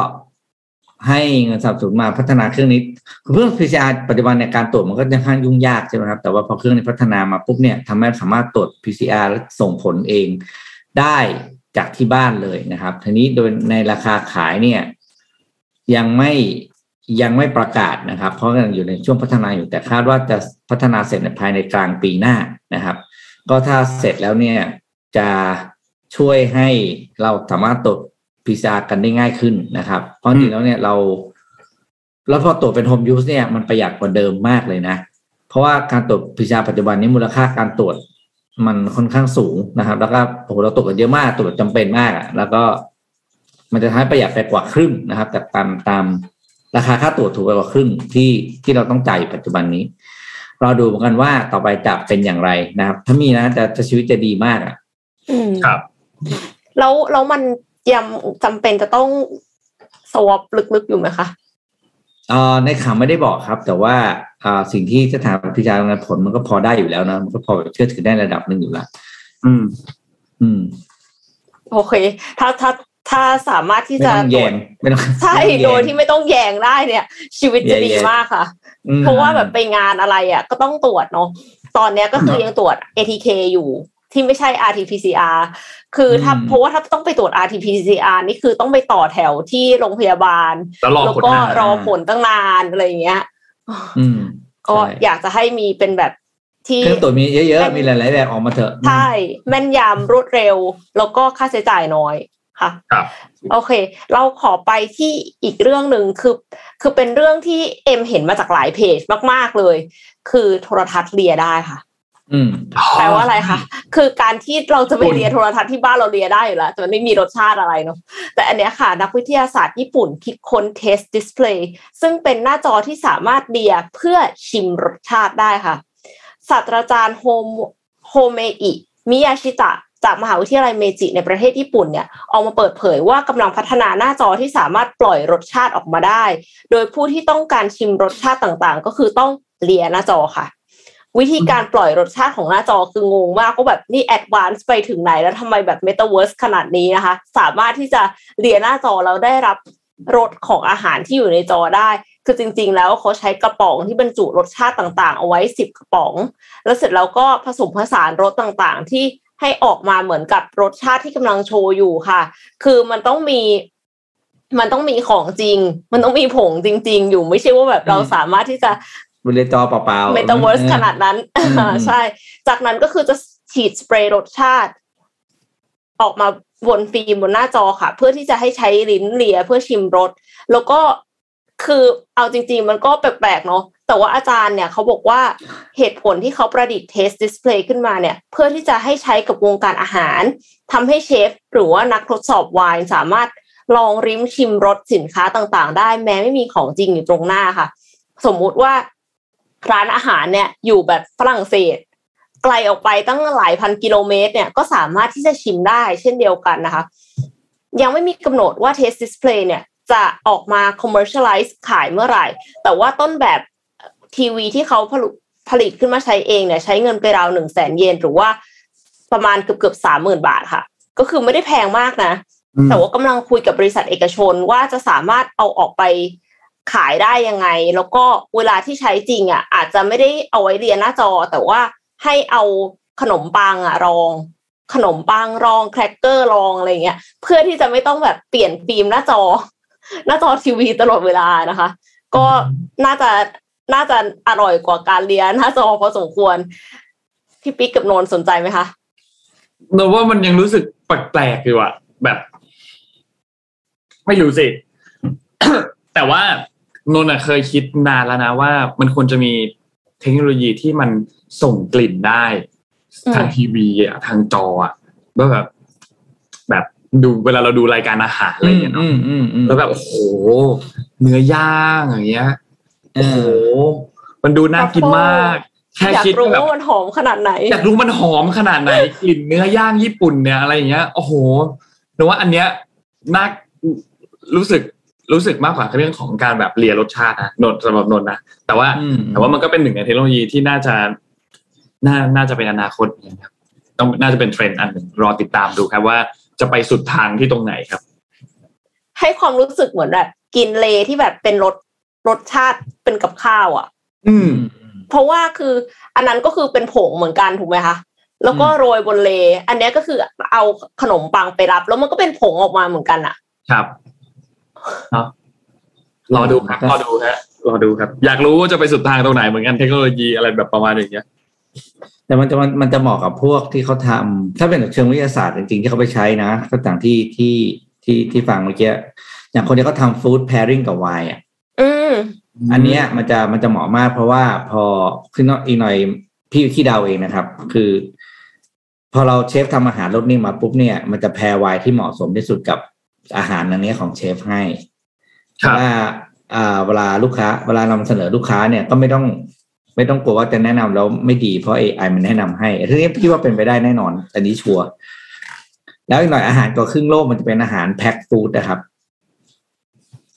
ให้เงินสนับสนุนมาพัฒนาเครื่องนี้เครื่อง PCR ปัจจุบันในการตรวจมันก็ค่อนข้างยุ่งยากใช่ไหมครับ แต่ว่าพอเครื่องนี้พัฒนามาปุ๊บเนี่ยทำให้สามารถตรวจ PCR และส่งผลเอง ได้จากที่บ้านเลยนะครับทีนี้โดยในราคาขายเนี่ยยังไม่ยังไม่ประกาศนะครับ เพราะยังอยู่ในช่วงพัฒนาอยู่แต่คาดว่าจะพัฒนาเสร็จในภายในกลางปีหน้านะครับ ก็ถ้าเสร็จแล้วเนี่ยจะช่วยให้เราสามารถตรวจ PCR กันได้ง่ายขึ้นนะครับ เพราะจริงแล้วเนี่ยเรา แล้วพอตรวจเป็นโฮมยูสเนี่ยมันประหยัดกว่าเดิมมากเลยนะ เพราะว่าการตรวจ PCR ปัจจุบันนี้มูลค่าการตรวจ มันค่อนข้างสูงนะครับ แล้วก็โอ้โหเราตรวจกันเยอะมากตรวจจำเป็นมากอะแล้วก็มันจะทำให้ประหยัดไปกว่าครึ่งนะครับแต่ตามตามราคาค่าตรวจถูกไปกว่าครึ่งที่ที่เราต้องจ่ายปัจจุบันนี้ เราดูเหมือนกันว่าต่อไปจะเป็นอย่างไรนะครับ ถ้ามีนะจะจะชีวิตจะดีมากอะอืมครับแล้วแล้วมันยังจำเป็นจะต้องสวอปลึกๆอยู่ไหมคะเอ่อ ในข่าวไม่ได้บอกครับ แต่ว่าอ่าสิ่งที่สถาบันพิจารณาผลมันก็พอได้อยู่แล้วนะมันก็พอเชื่อถือได้ระดับหนึ่งอยู่แล้วอืม อืม โอเค ถ้าถ้าถ้าสามารถที่ไม่จะต้องแยงไม่ต้องใช่ไม่ต้องแยงโดยที่ไม่ต้องแยงได้เนี่ย ชีวิตจะดีแย่ๆมากค่ะอืมเพราะว่าแบบไปงานอะไรอะ ก็ต้องตรวจเนาะตอนเนี้ยก็คือยังตรวจ ATK อยู่ ที่ไม่ใช่ RT-PCR คือถ้าอืมเพราะว่าถ้าต้องไปตรวจ RT-PCR นี่คือต้องไปต่อแถวที่โรงพยาบาล แล้วรอแล้วผลก็งานรอผลตั้งนานอะไรอย่างเงี้ยอืมก็อยากจะให้มีเป็นแบบที่เครื่องตรวจมีเยอะๆ มีหลายๆแบบออกมาเถอะ ใช่ แม่นยำรวดเร็ว แล้วก็ค่าใช้จ่ายน้อยค่ะครับโอเค เราขอไปที่อีกเรื่องหนึ่งคือ คือเป็นเรื่องที่เอ็มเห็นมาจากหลายเพจมาก ๆเลย คือโทรทัศน์เลียได้ค่ะอืม แปลว่าอะไรคะ คือการที่เราจะไปเลียโทรทัศน์ที่บ้านเราเลียได้อยู่แล้วแต่มันไม่มีรสชาติอะไรเนาะ แต่อันเนี้ยค่ะ นักวิทยาศาสตร์ญี่ปุ่นคิดค้น Taste Display ซึ่งเป็นหน้าจอที่สามารถเลียเพื่อชิมรสชาติได้ค่ะ ศาสตราจารย์โฮมโฮเมอิมิยาชิตะจากมหาวิทยาลัยเมจิในประเทศญี่ปุ่นเนี่ยออกมาเปิดเผยว่ากำลังพัฒนาหน้าจอที่สามารถปล่อยรสชาติออกมาได้ โดยผู้ที่ต้องการชิมรสชาติต่างๆ ก็คือต้องเลียหน้าจอค่ะ วิธีการปล่อยรสชาติของหน้าจอคืองงมากก็แบบนี่ advance ไปถึงไหนแล้วทำไมแบบเมตาเวิร์สขนาดนี้นะคะ สามารถที่จะเลียหน้าจอแล้วได้รับรสของอาหารที่อยู่ในจอได้ คือจริง ๆ แล้วเขาใช้กระป๋องที่บรรจุรสชาติต่าง ๆ เอาไว้สิบกระป๋อง แล้วเสร็จแล้วก็ผสมผสานรสต่างๆ ที่ให้ออกมาเหมือนกับรสชาติที่กำลังโชว์อยู่ค่ะ คือมันต้องมีมันต้องมีของจริง มันต้องมีผงจริง ๆ อยู่ไม่ใช่ว่าแบบเราสามารถที่จะ เลียจอเปล่าๆเมตาเวิร์สขนาดนั้นอืมใช่ จากนั้นก็คือจะฉีดสเปรย์รสชาติ ออกมาบนฟิล์มบนหน้าจอค่ะ เพื่อที่จะให้ใช้ลิ้นเลียเพื่อชิมรสแล้วก็คือเอาจริง ๆ มันก็แปลกๆเนาะแต่ว่าอาจารย์เนี่ยเขาบอกว่าเหตุผลที่เขาประดิษฐ์ Taste Display ขึ้นมาเนี่ย เพื่อที่จะให้ใช้กับวงการอาหารทำให้เชฟหรือว่านักทดสอบไวน์สามารถลองลิ้มชิมรสสินค้าต่างๆ ได้แม้ไม่มีของจริงอยู่ตรงหน้าค่ะ สมมุติว่า ร้านอาหารเนี่ยอยู่แบบฝรั่งเศส ไกลออกไปตั้งหลายพันกิโลเมตร เนี่ยก็สามารถที่จะชิมได้เช่นเดียวกันนะคะ ยังไม่มีกำหนดว่า Taste Display เนี่ยจะออกมา commercialize ขายเมื่อไหร่ แต่ว่าต้นแบบทีวีที่เขาผลิตผลิตขึ้นมาใช้เองเนี่ยใช้เงินไปราวหนึ่งแสนเยนหรือว่าประมาณเกือบเกือบสามหมื่นบาทค่ะ ก็คือไม่ได้แพงมากนะอืมแต่ว่ากำลังคุยกับบริษัทเอกชนว่าจะสามารถเอาออกไป ขายได้ยังไง แล้วก็เวลาที่ใช้จริงอะอาจจะไม่ได้เอาไว้เรียนหน้าจอ แต่ว่าให้เอาขนมปังอะรอง ขนมปังรองแครกเกอร์รองอะไรเงี้ย เพื่อที่จะไม่ต้องแบบเปลี่ยนฟิล์มหน้าจอ หน้าจอทีวีตลอดเวลานะคะ ก็น่าจะน่าจะอร่อยกว่าการเรียนหน้าจอพอสมควรพี่ปิ๊กกับโนนสนใจไหมคะเราว่ามันยังรู้สึกแปลกๆอยู่อะแบบ ไม่รู้สิแต่ว่า นนท์อะเคยคิดนานแล้วนะว่า มันควรจะมีเทคโนโลยีที่มันส่งกลิ่นได้อืมทางทีวีอะทางจออะว่าแบบแบบดูเวลาเราดูรายการอาหารอะไรอย่างเงี้ยอืเนาะมอืมอืมแล้วแบบโอ้โห เนื้อย่างอย่างเงี้ยเอโอ้โหอมันดูน่ากินมาก แค่อยากคิดรู้แบบว่ามันหอมขนาดไหนอยากรู้มันหอมขนาดไหนกลิ่นเนื้อย่างญี่ปุ่นเนี่ยอะไรอย่างเงี้ยโอ้โหหนูว่าอันเนี้ยน่ารู้สึก รู้สึกมากกว่าเรื่องของการแบบเลียรสชาตินะนนท์สำหรับนนท์นะแต่ว่าอืมแต่ว่ามันก็เป็นหนึ่งในเทคโนโลยีที่น่าจะน่าน่าจะเป็นอนาคตนะครับต้องน่าจะเป็นเทรนด์อันหนึ่งรอติดตามดูครับว่าจะไปสุดทางที่ตรงไหนครับ ให้ความรู้สึกเหมือนแบบกิน Lay's ที่แบบเป็นรสรสชาติเป็นกับข้าวอะ อืม เพราะว่าคืออันนั้นก็คือเป็นผงเหมือนกันถูกไหมคะแล้วก็โรยบน Lay's อันเนี้ยก็คือเอาขนมปังไปรับ แล้วมันก็เป็นผงออกมาเหมือนกันอะ ครับ เนาะรอดูครับรอดูฮะรอดูครับ อยากรู้ว่าจะไปสุดทางตรงไหนเหมือนกันเทคโนโลยีอะไรแบบประมาณอย่างเงี้ย แต่มันจะมันมันจะเหมาะกับพวกที่เขาทำถ้าเป็นเชิงวิทยาศาสตร์จริงๆที่เขาไปใช้นะก็ต่างที่ที่ที่ที่ฟังเมื่อกี้อย่างคนที่เขาทำฟู้ดแพ i ริงกับไวน์อะอืมอันเนี้ยมันจะมันจะเหมาะมากเพราะว่าพอขึ้นอีกหน่อยพี่ขี้เดาเองนะครับ คือ พอเราเชฟทำอาหารรสนี้มาปุ๊บเนี่ย มันจะแพรไวน์ที่เหมาะสมที่สุดกับ อาหารอันนี้ของเชฟให้ครับว่าอ่าเวลาลูกค้า เวลานำเสนอลูกค้าเนี่ยก็ไม่ต้อง ไม่ต้องกลัวว่าจะแนะนำแล้วไม่ดีเพราะ AI มันแนะนำให้ทีนี้พี่ว่าเป็นไปได้แน่นอน อันนี้ชัวร์แล้วอีกหน่อยอาหารก็ครึ่งโลกมันจะเป็นอาหารแพ็คฟู้ดนะครับ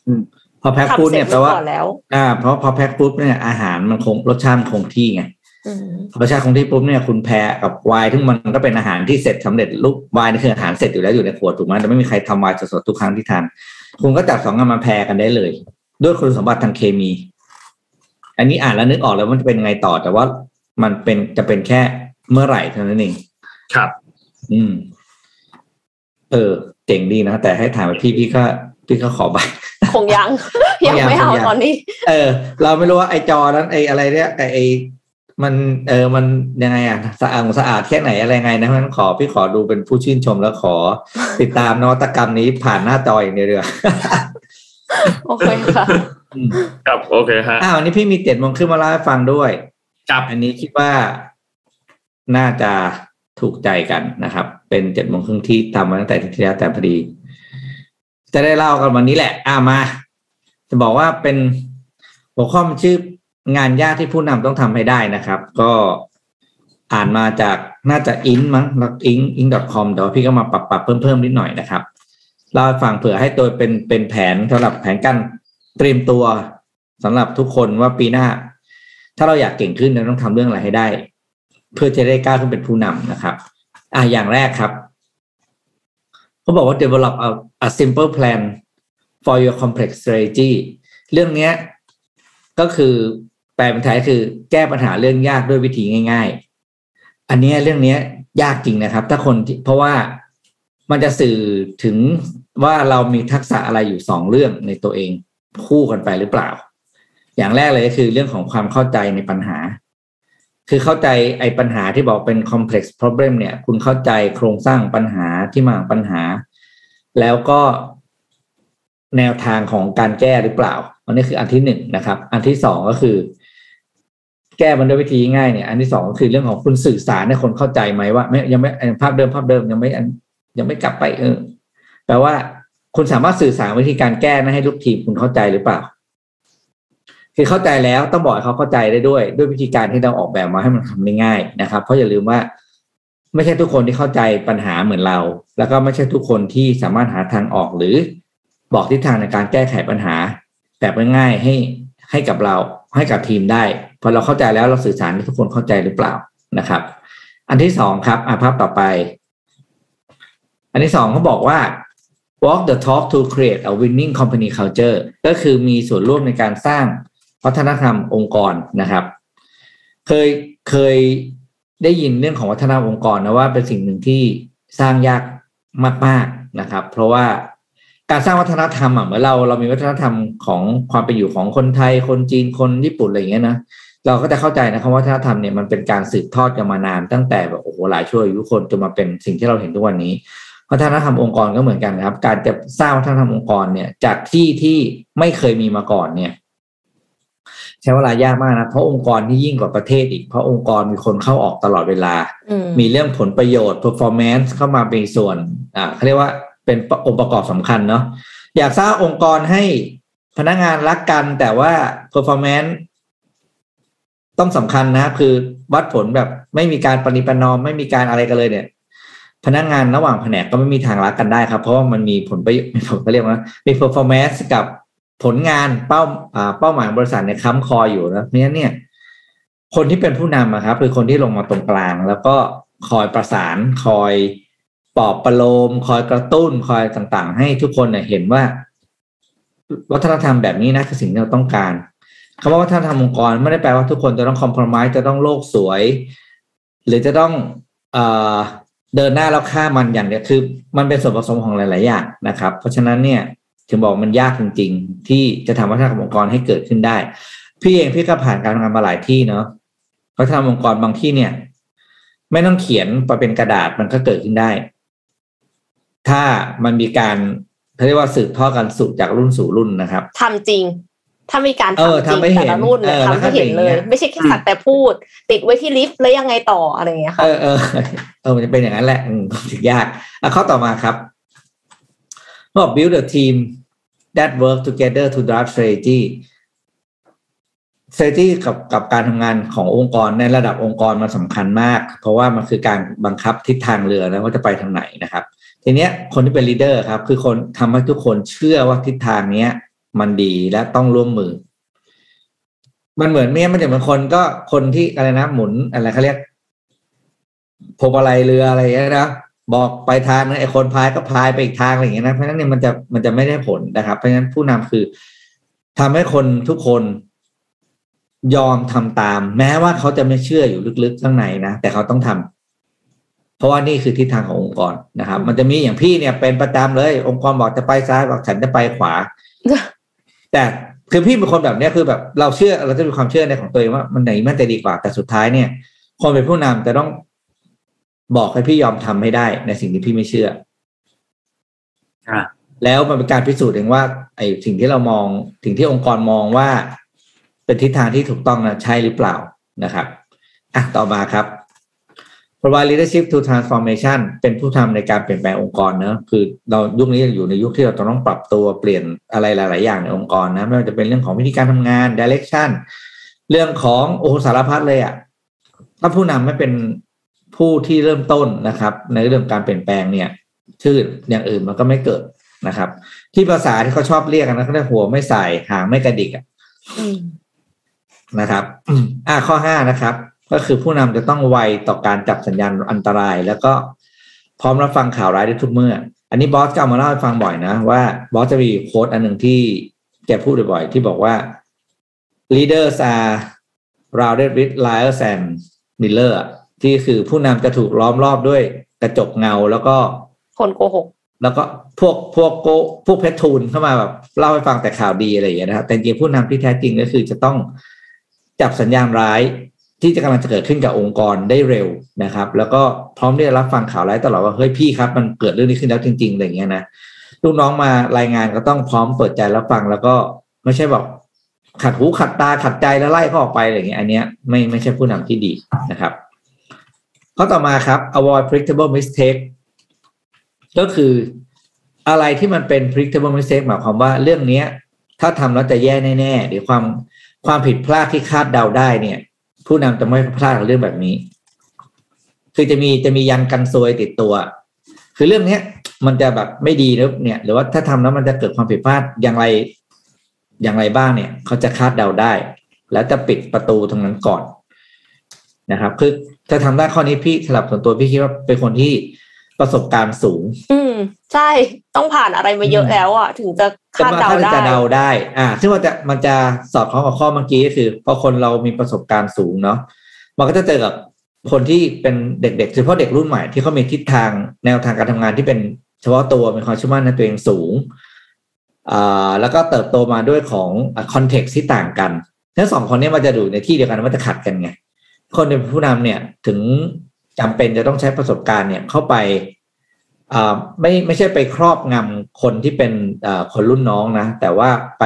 อืมพอแพ็คฟู้ดทำเสร็เนี่จยแปลว่าก่อนแล้วอ่าเพราะพอแพ็คปุ๊บเนี่ยอาหารมันคงรสชาติมันคงที่ไง อืมรสชาติคงที่ปุ๊บเนี่ยคุณแพรกับไวน์ที่มันก็เป็นอาหารที่เสร็จสำเร็จรูปไวน์นี่คืออาหารเสร็จอยู่แล้วอยู่ในขวดถูกไหมแต่ไม่มีใครทำไวน์สดๆทุกครั้งที่ทานคุณก็จับสองอันมาแพรกันได้เลย ด้วยคุณสมบัติทางเคมี อันนี้อ่านแล้วนึกออกแล้วมันจะเป็นยังไงต่อ แต่ว่ามันเป็นจะเป็นแค่เมื่อไหร่เท่านั้นเองครับ อืม เออเจ๋งดีนะแต่ให้ถามว่าพี่พี่ก็พี่ก็ขอไปคงยังยังไม่เอาตอนนี้ เออ เราไม่รู้ว่าไอจอนั้นไออะไรเนี่ยไอไอ มันเออมันยังไงอะสะอาดสะอาดแค่ไหนอะไรไงนะเพราะฉะนั้นขอพี่ขอดูเป็นผู้ชื่นชมแล้วขอติดตามนวัตกรรมนี้ผ่านหน้าจออย่างเดียวโอเคค่ะครับโอเคฮะอ้าววันนี้พี่มีเจ็ดโมงขึ้นมาเล่าให้ฟังด้วยครับอันนี้คิดว่าน่าจะถูกใจกันนะครับ เป็นเจ็ดโมงครึ่งที่ทำมาตั้งแต่ที่แล้วแต่พอดี จะได้เล่ากันวันนี้แหละ อ่ามา จะบอกว่าเป็นหัวข้อมันชื่อ งานยากที่ผู้นำต้องทำให้ได้นะครับ ก็อ่านมาจากน่าจะอินมั้งแล้วอิงอิง .com แต่ว่าพี่ก็มาปรับปรับเพิ่มเพิ่มนิดหน่อยนะครับเล่าฟังเผื่อให้ตัวเป็นเป็นแผนสำหรับแผนการเตรียมตัวสำหรับทุกคนว่าปีหน้า ถ้าเราอยากเก่งขึ้นเราต้องทำเรื่องอะไรให้ได้ เพื่อจะได้กล้าขึ้นเป็นผู้นำนะครับ อะอย่างแรกครับเขาบอกว่า develop a, a simple plan for your complex strategy เรื่องเนี้ยก็คือ ลเป็นไทยคือแก้ปัญหาเรื่องยากด้วยวิธีง่าย ๆ อันนี้เรื่องเนี้ยยากจริงนะครับ ถ้าคนที่เพราะว่ามันจะสื่อถึงว่าเรามีทักษะอะไรอยู่สองเรื่องในตัวเองคู่กันไปหรือเปล่า อย่างแรกเลยก็คือเรื่องของความเข้าใจในปัญหา คือเข้าใจไอ้ปัญหาที่บอกเป็น complex problem เนี่ย คุณเข้าใจโครงสร้างปัญหาที่มาปัญหา แล้วก็แนวทางของการแก้หรือเปล่าอันนี้คืออันที่หนึ่งนะครับ อันที่สองก็คือ แก้มันด้วยวิธีง่ายเนี่ย อันที่สองก็คือเรื่องของคุณสื่อสารให้คนเข้าใจไหมว่าไม่ยังไม่ภาพเดิมภาพเดิมยังไม่ยังไม่กลับไปเออแปลว่าคุณสามารถสื่อสารวิธีการแก้ให้ลูกทีมคุณเข้าใจหรือเปล่า คือเข้าใจแล้วต้องบอกให้เขาเข้าใจได้ด้วย ด้วยวิธีการที่เราออกแบบมาให้มันทำได้ง่ายนะครับ เพราะอย่าลืมว่า ไม่ใช่ทุกคนที่เข้าใจปัญหาเหมือนเรา แล้วก็ไม่ใช่ทุกคนที่สามารถหาทางออกหรือบอกทิศทางในการแก้ไขปัญหา แบบง่ายๆให้ให้กับเรา ให้กับทีมได้พอเราเข้าใจแล้วเราสื่อสารให้ทุกคนเข้าใจหรือเปล่านะครับ อันที่สองครับอะภาพต่อไป อันที่สองเขาบอกว่า walk the talk to create a winning company culture ก็คือมีส่วนร่วมในการสร้างวัฒนธรรมองค์กรนะครับ เคยเคยได้ยินเรื่องของวัฒนธรรมองค์กรนะว่าเป็นสิ่งหนึ่งที่สร้างยากมาก ๆนะครับ เพราะว่า การสร้างวัฒนธรรมอะเหมือนเราเรามีวัฒนธรรมของความเป็นอยู่ของคนไทยคนจีนคนญี่ปุ่นอะไรอย่างเงี้ยนะเราก็จะเข้าใจนะครับวัฒนธรรมเนี่ยมันเป็นการสืบทอดกันมานานตั้งแต่แบบโอ้โหหลายชั่วอายุคนจนมาเป็นสิ่งที่เราเห็นทุกวันนี้ วัฒนธรรมองค์กรก็เหมือนกันครับ การจะสร้างวัฒนธรรมองค์กรเนี่ย จากที่ที่ไม่เคยมีมาก่อนเนี่ยใช้เวลายากมากนะเพราะองค์กรที่ยิ่งกว่าประเทศอีก เพราะองค์กรมีคนเข้าออกตลอดเวลา มีเรื่องผลประโยชน์ performance เข้ามาเป็นส่วนอ่าเขาเรียกว่า เป็นองค์ประกอบสำคัญเนาะอยากสร้างองค์กรให้พนักงานรักกันแต่ว่า performance ต้องสำคัญนะ คือวัดผลแบบไม่มีการปฏิปนอมไม่มีการอะไรกันเลยเนี่ย พนักงานระหว่างแผนกก็ไม่มีทางรักกันได้ครับ เพราะว่ามันมีผลประโยชน์ผมก็เรียกว่ามี performance กับผลงานเป้าเป้าหมายบริษัทในค้ำคออยู่นะเพราะฉะนั้นเนี่ย คนที่เป็นผู้นำครับ คือคนที่ลงมาตรงกลาง แล้วก็คอยประสานคอย ปลอบประโลม คอยกระตุ้นคอยต่างๆ ให้ทุกคนเนี่ยเห็นว่า วัฒนธรรมแบบนี้นะคือสิ่งที่เราต้องการคำว่าวัฒนธรรมองค์กรไม่ได้แปลว่าทุกคนจะต้องคอมเพลมไมจะต้องโลกสวย หรือจะต้องเอ่อเดินหน้าแล้วฆ่ามันอย่างเดียวคือ มันเป็นส่วนผสมของหลาย ๆ อย่างนะครับ เพราะฉะนั้นเนี่ยถึงบอกมันยากจริง ๆ ที่จะทำวัฒนธรรมองค์กรให้เกิดขึ้นได้ พี่เองพี่ก็ผ่านการทำงานมาหลายที่เนาะวัฒนธรรมองค์กรบางที่เนี่ย ไม่ต้องเขียนไปเป็นกระดาษมันก็เกิดขึ้นได้ ถ้ามันมีการเขาเรียกว่าสืบทอดกันสู่จากรุ่นสู่รุ่นนะครับทำจริง ถ้ามีการเออทำจริงทำให้เห็แต่นละรุ่นเนี่ยเออทำให้เห็นเลยแล้วก็อย่างเงี้ยไม่ใช่แค่สักแต่พูด ติดไว้ที่ลิฟต์แล้วยังไงต่ออะไรอย่างเงี้ยค่ะเออเออเออมันจะเป็นอย่างนั้นแหละอืมถึงยากอะข้อต่อมาครับบอก build a team that work together to drive strategy strategy กับกับการทำงานขององค์กรในระดับองค์กรมันสำคัญมาก เพราะว่ามันคือการบังคับทิศทางเรือนะว่าจะไปทางไหนนะครับ ทีเนี้ยคนที่เป็นลีดเดอร์ครับ คือคนทำให้ทุกคนเชื่อว่าทิศทางเนี้ย มันดีและต้องร่วมมือ มันเหมือนเนี้ยมันจะเหมือนคนก็คนที่อะไรนะหมุนอะไรเขาเรียกพบอะไรเรืออะไรอย่างเงี้ยนะบอกไปทางนึงไอ้คนพายก็พายไปอีกทางอะไรอย่างเงี้ยนะเพราะฉะนั้นเนี่ยมันจะมันจะไม่ได้ผลนะครับ เพราะฉะนั้นผู้นำคือทำให้คนทุกคนยอมทำตาม แม้ว่าเขาจะไม่เชื่ออยู่ลึกๆข้างในนะแต่เขาต้องท เพราะว่านี่คือทิศทางขององค์กรนะครับ มันจะมีอย่างพี่เนี่ยเป็นประจำเลย องค์กรบอกจะไปซ้ายบอกฉันจะไปขวา แต่คือพี่เป็นคนแบบเนี้ยคือแบบเราเชื่อเราจะมีความเชื่อในของตัวเองว่ามันไหนมันจะดีกว่าแต่สุดท้ายเนี่ย คนเป็นผู้นำจะต้องบอกให้พี่ยอมทำให้ได้ในสิ่งที่พี่ไม่เชื่ออ่าแล้วมันเป็นการพิสูจน์เองว่าไอ้สิ่งที่เรามองสิ่งที่องค์กรมองว่า เป็นทิศทางที่ถูกต้องนะใช่หรือเปล่านะครับอะต่อมาครับ provide leadership to transformation เป็นผู้ทำในการเปลี่ยนแปลงองค์กรเนอะคือเรายุคนี้อยู่ในยุคที่เราต้องปรับตัวเปลี่ยนอะไรหลาย ๆ อย่างในองค์กรนะไม่ว่าจะเป็นเรื่องของวิธีการทำงาน direction เรื่องของโอ้โหสารพัดเลยอะ่ะถ้าผู้นำไม่เป็นผู้ที่เริ่มต้นนะครับ ในเรื่องการเปลี่ยนแปลงเนี่ย ชื่ออย่างอื่นมันก็ไม่เกิดนะครับ ที่ภาษาที่เขาชอบเรียกกันนะเขาเรียกหัวไม่ใส่หางไม่กระดิกอะอืมนะครับอืมอ่าข้อห้านะครับ ก็คือผู้นำจะต้องไวต่อการจับสัญญาณอันตราย แล้วก็พร้อมรับฟังข่าวร้ายได้ทุกเมื่อ อันนี้บอสก็เอามาเล่าให้ฟังบ่อยนะ ว่าบอสจะมีโค้ดอันหนึ่งที่แกพูดบ่อยๆที่บอกว่า leaders are rounded with liars and miller ที่คือผู้นำจะถูกล้อมรอบด้วยกระจกเงาแล้วก็คนโกหก แล้วก็พวกพวกโกพวกเพชรทูลเข้ามาแบบเล่าให้ฟังแต่ข่าวดีอะไรอย่างเงี้ยนะครับแต่จริงๆผู้นำที่แท้จริงก็คือจะต้องจับสัญญาณร้าย ที่จะกำลังจะเกิดขึ้นกับองค์กรได้เร็วนะครับ แล้วก็พร้อมที่จะรับฟังข่าวร้ายตลอดว่าเฮ้ยพี่ครับมันเกิดเรื่องนี้ขึ้นแล้วจริงๆอะไรอย่างเงี้ยนะลูกน้องมารายงานก็ต้องพร้อมเปิดใจรับฟัง แล้วก็ไม่ใช่แบบขัดหูขัดตาขัดใจแล้วไล่เขาออกไปอะไรอย่างเงี้ยอันเนี้ยไม่ไม่ใช่ผู้นำที่ดีนะครับข้อต่อมาครับ avoid predictable mistake ก็คืออะไรที่มันเป็น predictable mistake หมายความว่าเรื่องเนี้ย ถ้าทำแล้วจะแย่แน่ๆหรือความความผิดพลาดที่คาดเดาได้เนี่ย ผู้นำจะไม่พลาดกับเรื่องแบบนี้ คือจะมีจะมียันกันซวยติดตัว คือเรื่องเนี้ย มันจะแบบไม่ดีแล้วเนี่ย หรือว่าถ้าทำแล้วมันจะเกิดความผิดพลาดอย่างไร อย่างไรบ้างเนี่ย เขาจะคาดเดาได้ แล้วจะปิดประตูตรงนั้นก่อนนะครับ คือถ้าทำได้ข้อนี้พี่สลับส่วนตัวพี่คิดว่าเป็นคนที่ ประสบการณ์สูง อืมใช่ต้องผ่านอะไรมาเยอะแล้วอะ ถึงจะจะคาดมาเดาคาดได้จะเดาได้ อ่า ซึ่งมันจะมันจะสอดคล้องกับข้อเมื่อกี้ก็คือ พอคนเรามีประสบการณ์สูงเนาะมันก็จะเจอกับคนที่เป็นเด็กๆโดยเฉพาะเด็กรุ่นใหม่ที่เขามีทิศทางแนวทางการทำงานที่เป็นเฉพาะตัวมีความเชื่อมั่นในตัวเองสูงอ่าแล้วก็เติบโตมาด้วยของคอนเท็กซ์ที่ต่างกันทั้งสองคนเนี้มันจะอยู่ในที่เดียวกันมันจะขัดกันไงคนเป็นผู้นำเนี่ยถึง จำเป็นจะต้องใช้ประสบการณ์เนี่ยเข้าไปอ่าไม่ไม่ใช่ไปครอบงำคนที่เป็นอ่าคนรุ่นน้องนะ แต่ว่าไป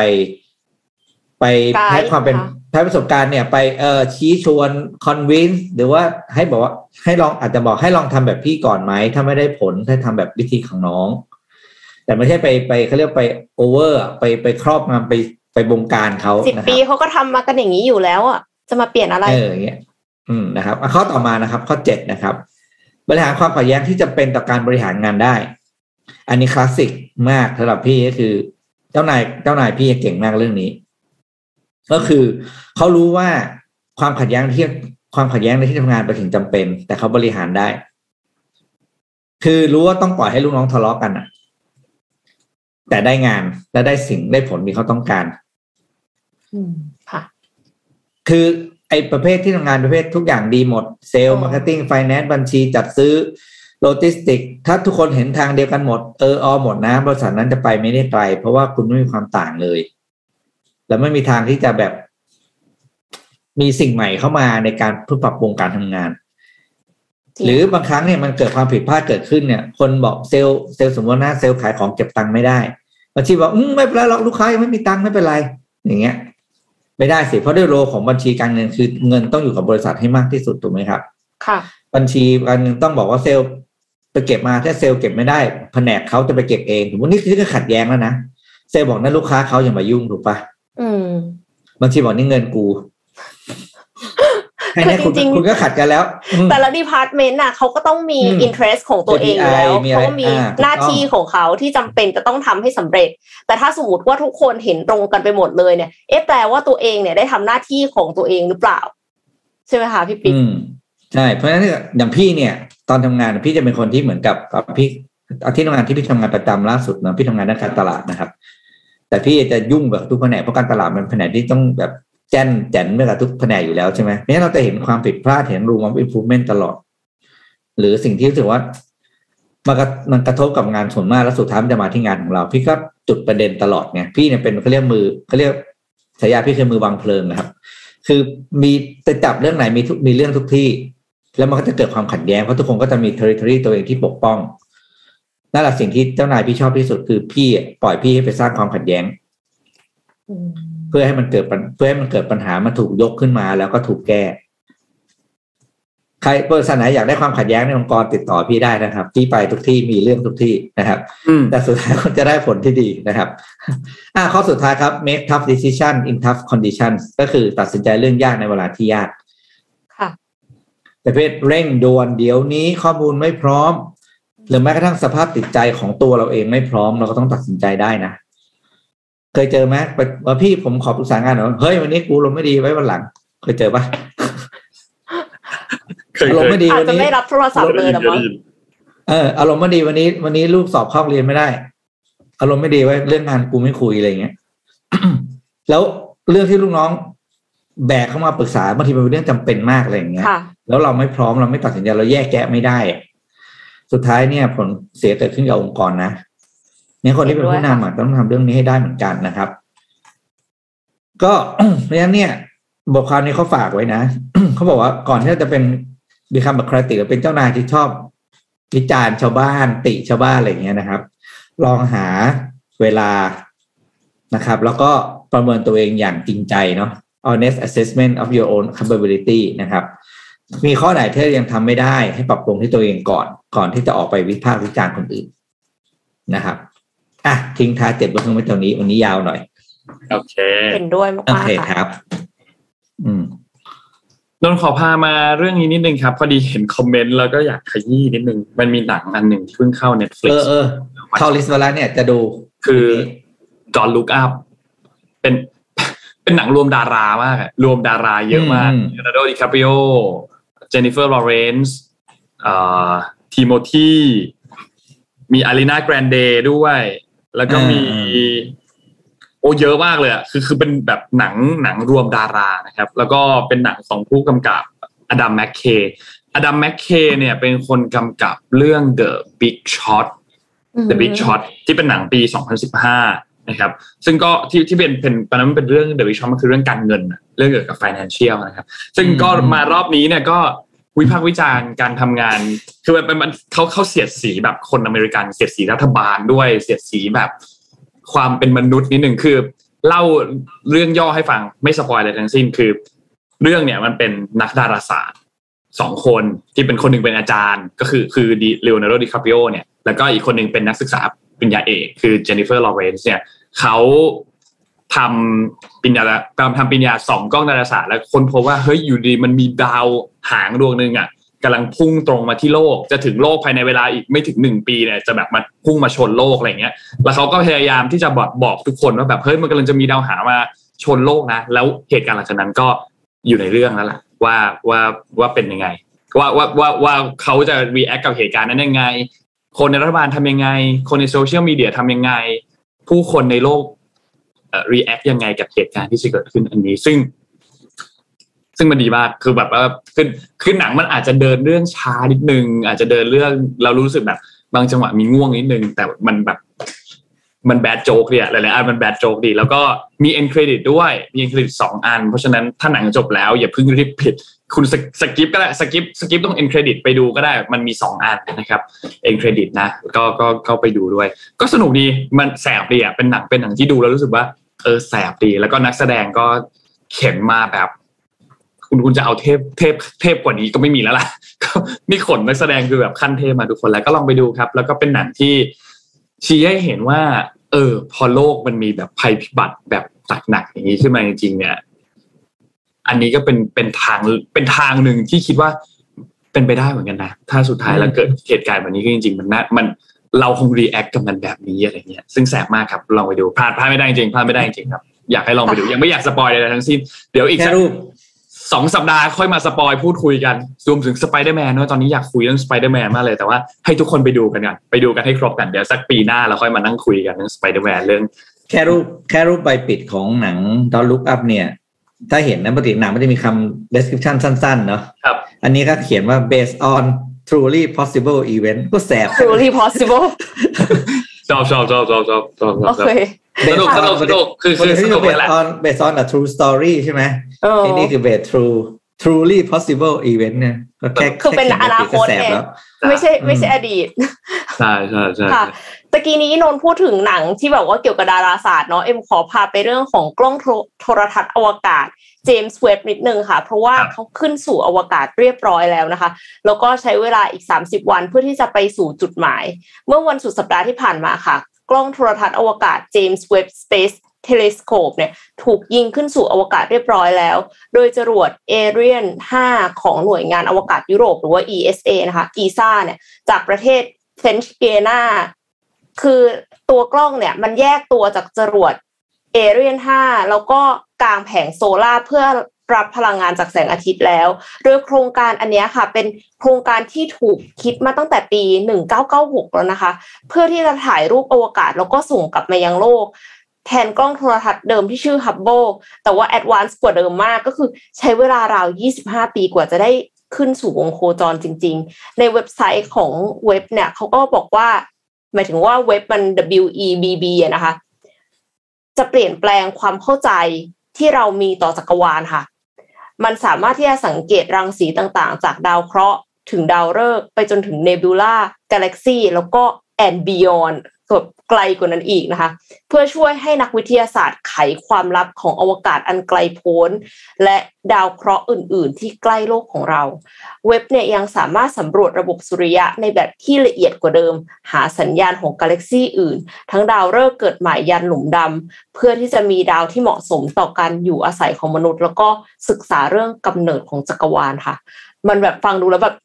ไปไกด์ให้ความเป็นค่ะใช้ประสบการณ์เนี่ยไปเอ่อชี้ชวนคอนวินส์หรือว่าให้บอกว่าให้ลองอาจจะบอกให้ลองทำแบบพี่ก่อนไหม ถ้าไม่ได้ผลให้ทำแบบวิธีของน้อง แต่ไม่ใช่ไปไปเขาเรียกไปโอเวอร์ไปไปครอบงำไปไปบงการเขาสิบนะคปีรับเขาก็ทำมากันอย่างนี้อยู่แล้วอะจะมาเปลี่ยนอะไรเอออย่างเงี้ย อืมนะครับอะข้อต่อมานะครับ ข้อเจ็ดนะครับ บริหารความขัดแย้งที่จำเป็นต่อการบริหารงานได้ อันนี้คลาสสิกมากสำหรับพี่ก็คือ เจ้านายเจ้านายพี่เก่งมากเรื่องนี้ ก็คือเขารู้ว่าความขัดแย้งที่ความขัดแย้งในที่ทำงานไปนถึงจำเป็น แต่เขาบริหารได้ คือรู้ว่าต้องปล่อยให้ลูกน้องทะเลาะกันอะแต่ได้งานและได้สิ่งได้ผลที่เขาต้องการ อืมค่ะ คือ ไอ้ประเภทที่ทำงานประเภททุกอย่างดีหมดเซลล์อ๋อ marketing finance บัญชีจัดซื้อโลจิสติก ถ้าทุกคนเห็นทางเดียวกันหมด เออออหมดนะ บริษัทนั้นจะไปไม่ได้ไกลเพราะว่าคุณไม่มีความต่างเลย แล้วไม่มีทางที่จะแบบ มีสิ่งใหม่เข้ามาในการเพื่อปรับปรุงการทำงานจริงหรือบางครั้งเนี่ยมันเกิดความผิดพลาดเกิดขึ้นเนี่ย คนบอก sales sales สมมติว่าหน้าเซลล์ขายของเก็บตังค์ไม่ได้บัญชีบอกอืมไม่เป็นไรหรอกลูกค้ายังไม่มีตังค์ไม่เป็นไร อย่างเงี้ย ไม่ได้สิเพราะด้วย role ของบัญชีการเงินคือเงินต้องอยู่กับบริษัทให้มากที่สุดถูกไหมครับ ค่ะ บัญชีการเงินต้องบอกว่าเซลล์ไปเก็บมาถ้าเซลล์เก็บไม่ได้แผนกเขาจะไปเก็บเองถือว่านี่คือก็ขัดแย้งแล้วนะเซลล์บอกนั่นลูกค้าเขาอย่ามายุ่งถูกปะอืมบัญชีบอกนี่เงินกูให้เนี่ย คุณคือจริงๆ คุณก็ขัดกันแล้วอืมแต่ละ department น่ะเขาก็ต้องมีอืม interest ของตัวเองอยู่แล้ว KPI มีอะไรเขาก็มีอ่าถูกต้องหน้าที่ของเขาที่จำเป็นจะต้องทำให้สำเร็จ แต่ถ้าสมมติว่าทุกคนเห็นตรงกันไปหมดเลยเนี่ย เอ๊ะแปลว่าตัวเองเนี่ยได้ทำหน้าที่ของตัวเองหรือเปล่า ใช่ไหมคะพี่ปิ๊กอืมใช่เพราะฉะนั้นเนี่ยอย่างพี่เนี่ย ตอนทำงานพี่จะเป็นคนที่เหมือนกับอะพี่เอาที่ทำงานที่พี่ทำงานประจำล่าสุดเนอะพี่ทำงานด้านการตลาดนะครับ แต่พี่จะยุ่งแบบทุกแผนกเพราะการตลาดมันแผนกที่ต้องแบบแจนแจนไปกับทุกแผนกอยู่แล้วใช่ไหมเนั้นเราจะเห็นความผิดพลาดเห็นรูมอ f อิ p พูเมนต์ตลอด หรือสิ่งที่รู้สึกว่ามันก็มันกระทบกับงานส่วนมากแล้วสุดท้ายมันจะมาที่งานของเรา พี่ก็จุดประเด็นตลอดไงพี่เนี่ยเป็นเขาเรียกมือเขาเรียกฉายาพี่คือมือวางเพลิงนะครับ คือมีจะจับเรื่องไหนมีทุกมีเรื่องทุกที่ แล้วมันก็จะเกิดความขัดแย้งเพราะทุกคนก็จะมี territory ตัวเองที่ปกป้องนั่นแหละสิ่งที่เจ้านายพี่ชอบที่สุดคือพี่ปล่อยพี่ให้ไปสร้างความขัดแย้ง พื่อให้มันเกิดปัญเพื่อให้มันเกิดปัญหามันถูกยกขึ้นมาแล้วก็ถูกแก้ใครบริษัทไหนอยากได้ความขัดแย้งในองค์กรติดต่อพี่ได้นะครับพี่ไปทุกที่มีเรื่องทุกที่นะครับอืมแต่สุดท้ายคุณจะได้ผลที่ดีนะครับ อ่าข้อสุดท้ายครับ make tough decision in tough conditions ก็คือตัดสินใจเรื่องยากในเวลาที่ยาก ค่ะประเภทเร่งด่วนเดี๋ยวนี้ข้อมูลไม่พร้อม หรือแม้กระทั่งสภาพจิตใจของตัวเราเองไม่พร้อม เราก็ต้องตัดสินใจได้นะ เคยเจอไหมไปว่าพี่ผมขอปรึกษางานหน่อยเฮ้ยวันนี้กูลมณ์ไม่ดีไว้วันหลัง เคยเจอปะเคยอารมณ์ไม่ดีอาจวันจะนี้ไม่รับโทรศัพท์เลยละมั้งเอออารมณ์ไม่ดีวันนี้ วันนี้ลูกสอบเข้าโรงเรียนไม่ได้ อารมณ์ไม่ดีไว้เรื่องงานกูไม่คุยอะไรอย่างเงี้ยแล้วเรื่องที่ลูกน้อง แบกเข้ามาปรึกษาบางทีมันเป็นเรื่องจำเป็นมากอะไรอย่างเงี้ยค่ะแล้วเราไม่พร้อมเราไม่ตัดสินใจเราแยกแกะไม่ได้ สุดท้ายเนี่ย ผลเสียเกิดขึ้นกับองค์กรนะเนี่ยคนที่เป็นผู้นำต้องทำเรื่องนี้ให้ได้เหมือนกันนะครับ ก็เพราะฉะนั้นเนี่ย บทความนี้เขาฝากไว้นะเขาบอกว่าก่อนที่เราจะเป็นมีคำบัครติหรือเป็นเจ้านายที่ชอบวิจารณ์ชาวบ้านติชาวบ้านอะไรอย่างเงี้ยนะครับ ลองหาเวลานะครับ แล้วก็ประเมินตัวเองอย่างจริงใจเนาะ honest assessment of your own capability นะครับ มีข้อไหนที่ยังทำไม่ได้ให้ปรับปรุงที่ตัวเองก่อน ก่อนที่จะออกไปวิพากษ์วิจารณ์คนอื่นนะครับ อะทิ้งท้ายเจ็ดบทเรื่องไว้ตรงนี้วันนี้ยาวหน่อย โอเค เห็นด้วยโอมากเคๆคค่ะรับ อืมนนท์ขอพามาเรื่องนี้นิดนึงครับ พอดีเห็นคอมเมนต์แล้วก็อยากขยี้นิดนึง มันมีหนังอันหนึ่งที่เพิ่งเข้าเอ Netflix อเออเข้า list มาแล้วเนี่ยจะดูคือ Don't Look Up เป็นเป็นหนังรวมดารามากอะรวมดาราเยอะมากอืมเลโอนาร์โดดิคาปริโอเจนนิเฟอร์ลอเรนซ์ทีโมธีมีอารีอานาแกรนเดด้วย แล้วก็มีโอ้เยอะมากเลยอะคือคือเป็นแบบหนังหนังรวมดารานะครับ แล้วก็เป็นหนังของผู้กำกับอดัมแมคเคอดัมแมคเคเนี่ยเป็นคนกำกับเรื่อง The Big Short The Big Short ที่เป็นหนังปี 2015 นะครับ ซึ่งก็ที่ที่เป็นเป็นตอนนั้นมันเป็นเรื่อง The Big Short มันคือเรื่องการเงินน่ะเรื่องเกี่ยวกับ financial นะครับ ซึ่งก็อืมมารอบนี้เนี่ยก็ วิพากษ์วิจารณ์การทำงาน คือมันมันมันเขาเขาเสียดสีแบบคนอเมริกันเสียดสีรัฐบาลด้วยเสียดสีแบบ ความเป็นมนุษย์นิดหนึ่งคือเล่าเรื่องย่อให้ฟังไม่ spoil อะไรทั้งสิ้นคือ เรื่องเนี่ยมันเป็นนักดาราศาสตร์สองคนที่เป็นคนหนึ่งเป็นอาจารย์ ก็คือคือดิเลโอนาร์โดดิคาปิโอเนี่ยแล้วก็อีกคนหนึ่งเป็นนักศึกษาปริญญาเอกคือเจนนิเฟอร์ลอเรนซ์เนี่ยเขา ทำปิญญาทำปิญญาสองกล้องดาราศาสตร์แล้วคนพบว่าเฮ้ยอยู่ดีมันมีดาวหางดวงหนึ่งอะกำลังพุ่งตรงมาที่โลก จะถึงโลกภายในเวลาอีกไม่ถึงหนึ่งปีเนี่ยจะแบบมาพุ่งมาชนโลกอะไรเงี้ย แล้วเขาก็พยายามที่จะบอกบอกทุกคนว่าแบบเฮ้ยมันกำลังจะมีดาวหางมาชนโลกนะ แล้วเหตุการณ์หลังจากนั้นก็อยู่ในเรื่องแล้วล่ะว่าว่าว่าเป็นยังไง ว่าว่าว่าว่าเขาจะ react กับเหตุการณ์นั้นยังไง คนในรัฐบาลทำยังไง คนในโซเชียลมีเดียทำยังไง ผู้คนในโลก เอ่อ react ยังไงกับเหตุการณ์ที่จะเกิดขึ้นอันนี้ ซึ่ง ซึ่งมันดีมากคือแบบว่าคือคือหนังมันอาจจะเดินเรื่องช้านิดนึง อาจจะเดินเรื่องเรารู้สึกแบบ บางจังหวะมีง่วงนิดนึง แต่มันแบบมัน bad joke เนี่ยหลายๆอันมัน bad joke ดี แล้วก็มี end credit ด้วย มี end credit สองอัน เพราะฉะนั้นถ้าหนังจบแล้ว อย่าเพิ่งรีบปิด คุณส skip ก็ได้ skip skip ต้อง end credit ไปดูก็ได้มันมีสองอันนะครับเอ็นเครดิตนะก็ก็ก็ไปดูด้วย ก็สนุกดีมันแสบดีอะเป็นหนังเป็นหนังที่ดูแล้วรู้สึกว่า เออแสบดี แล้วก็นักแสดงก็เข็นมาแบบ คุณคุณจะเอาเทพเทพเทพกว่านี้ก็ไม่มีแล้วล่ะก็นี่ขนนักแสดงคือแบบขั้นเทพมาทุกคนแล้วก็ลองไปดูครับ แล้วก็เป็นหนังที่ชี้ให้เห็นว่า เออ พอโลกมันมีแบบภัยพิบัติแบบหนักอย่างนี้ขึ้นมาจริงๆเนี่ย อันนี้ก็เป็นเป็นทางเป็นทางหนึ่งที่คิดว่าเป็นไปได้เหมือนกันนะ ถ้าสุดท้ายแล้วเกิดเหตุการณ์แบบนี้ขึ้นจริงๆ มันน่ามัน เราคง react กับมันแบบนี้อะไรเงี้ยซึ่งแสบมากครับลองไปดูพลาดพลาดไม่ได้จริงพลาดไม่ได้จริงครับอยากให้ลองไปดูยังไม่อยาก spoil อะไรทั้งสิ้นเดี๋ยวอีกแค่สักรูปสองสัปดาห์ค่อยมา spoil พูดคุยกันรวมถึงสไปเดอร์แมนด้วยตอนนี้อยากคุยเรื่องสไปเดอร์แมนมากเลยแต่ว่าให้ทุกคนไปดูกันกันไปดูกันให้ครบกันเดี๋ยวสักปีหน้าเราค่อยมานั่งคุยกันเรื่องสไปเดอร์แมนเรื่องแค่รูปแค่รูปใบปิดของหนัง Don't Look Up เนี่ย ถ้าเห็นนะปกติหนังมันจะมีคำ description สั้นๆ เนาะครับ อันนี้ก็เขียนว่า based on truly possible event ก็แสบ truly possible ชอบชอบชอบชอบชอบชอบชโออบเคสนุกสนุกสนุกคือคือสนุกเบเลยแหละสออนเบสออน a true story ใช่ไหมเออไอ้นี่คือ based true truly possible event เนี่ยก็แค่คือเป็นแขียอนาคตก็แสบไงแล้วไม่ใช่ไม่ใช่อดีต ใช่ใช่ใช่ค่ะ ตะกี้นี้นนท์พูดถึงหนังที่แบบว่าเกี่ยวกับดาราศาสตร์เนาะเอ็มขอพาไปเรื่องของกล้องโทรโทรทรรศน์อวกาศเจมส์เว็บบ์นิดนึงค่ะ เพราะว่าเขาขึ้นสู่อวกาศเรียบร้อยแล้วนะคะ แล้วก็ใช้เวลาอีก 30 วันเพื่อที่จะไปสู่จุดหมาย เมื่อวันสุดสัปดาห์ที่ผ่านมาค่ะ กล้องโทรทรรศน์อวกาศเจมส์เว็บบ์ Space Telescope เนี่ยถูกยิงขึ้นสู่อวกาศเรียบร้อยแล้ว โดยจรวดเอเรียน 5 ของหน่วยงานอวกาศยุโรป หรือว่า ESA นะคะ ESA เนี่ยจากประเทศเฟรนช์เกียนา คือตัวกล้องเนี่ยมันแยกตัวจากจรวด Ariane 5แล้วก็กางแผงโซลาเพื่อรับพลังงานจากแสงอาทิตย์แล้ว โดยโครงการอันเนี้ยค่ะ เป็นโครงการที่ถูกคิดมาตั้งแต่ปี 1996 แล้วนะคะ เพื่อที่จะถ่ายรูปอวกาศแล้วก็ส่งกลับมายังโลก แทนกล้องโทรทัศน์เดิมที่ชื่อ Hubble แต่ว่า advance กว่าเดิมมากก็คือใช้เวลาราว 25 ปีกว่าจะได้ขึ้นสู่วงโคจรจริง ๆ ในเว็บไซต์ของเว็บเนี่ยเขาก็บอกว่า หมายถึงว่าเว็บมัน WEBB นะคะ จะเปลี่ยนแปลงความเข้าใจที่เรามีต่อจักรวาลค่ะ มันสามารถที่จะสังเกตรังสีต่างๆ จากดาวเคราะห์ ถึงดาวฤกษ์ไปจนถึงเนบิวลากาแล็กซีแล้วก็แอนบิยอน ไกลกว่านั้นอีกนะคะ เพื่อช่วยให้นักวิทยาศาสตร์ไขความลับของอวกาศอันไกลโพ้น และดาวเคราะห์อื่น ๆ ที่ใกล้โลกของเรา เว็บเนี่ยยังสามารถสำรวจระบบสุริยะในแบบที่ละเอียดกว่าเดิม หาสัญญาณของกาแล็กซีอื่น ทั้งดาวฤกษ์เกิดใหม่ยันหลุมดำเพื่อที่จะมีดาวที่เหมาะสมต่อการอยู่อาศัยของมนุษย์ แล้วก็ศึกษาเรื่องกำเนิดของจักรวาลค่ะ มันแบบฟังดูแล้วแบบ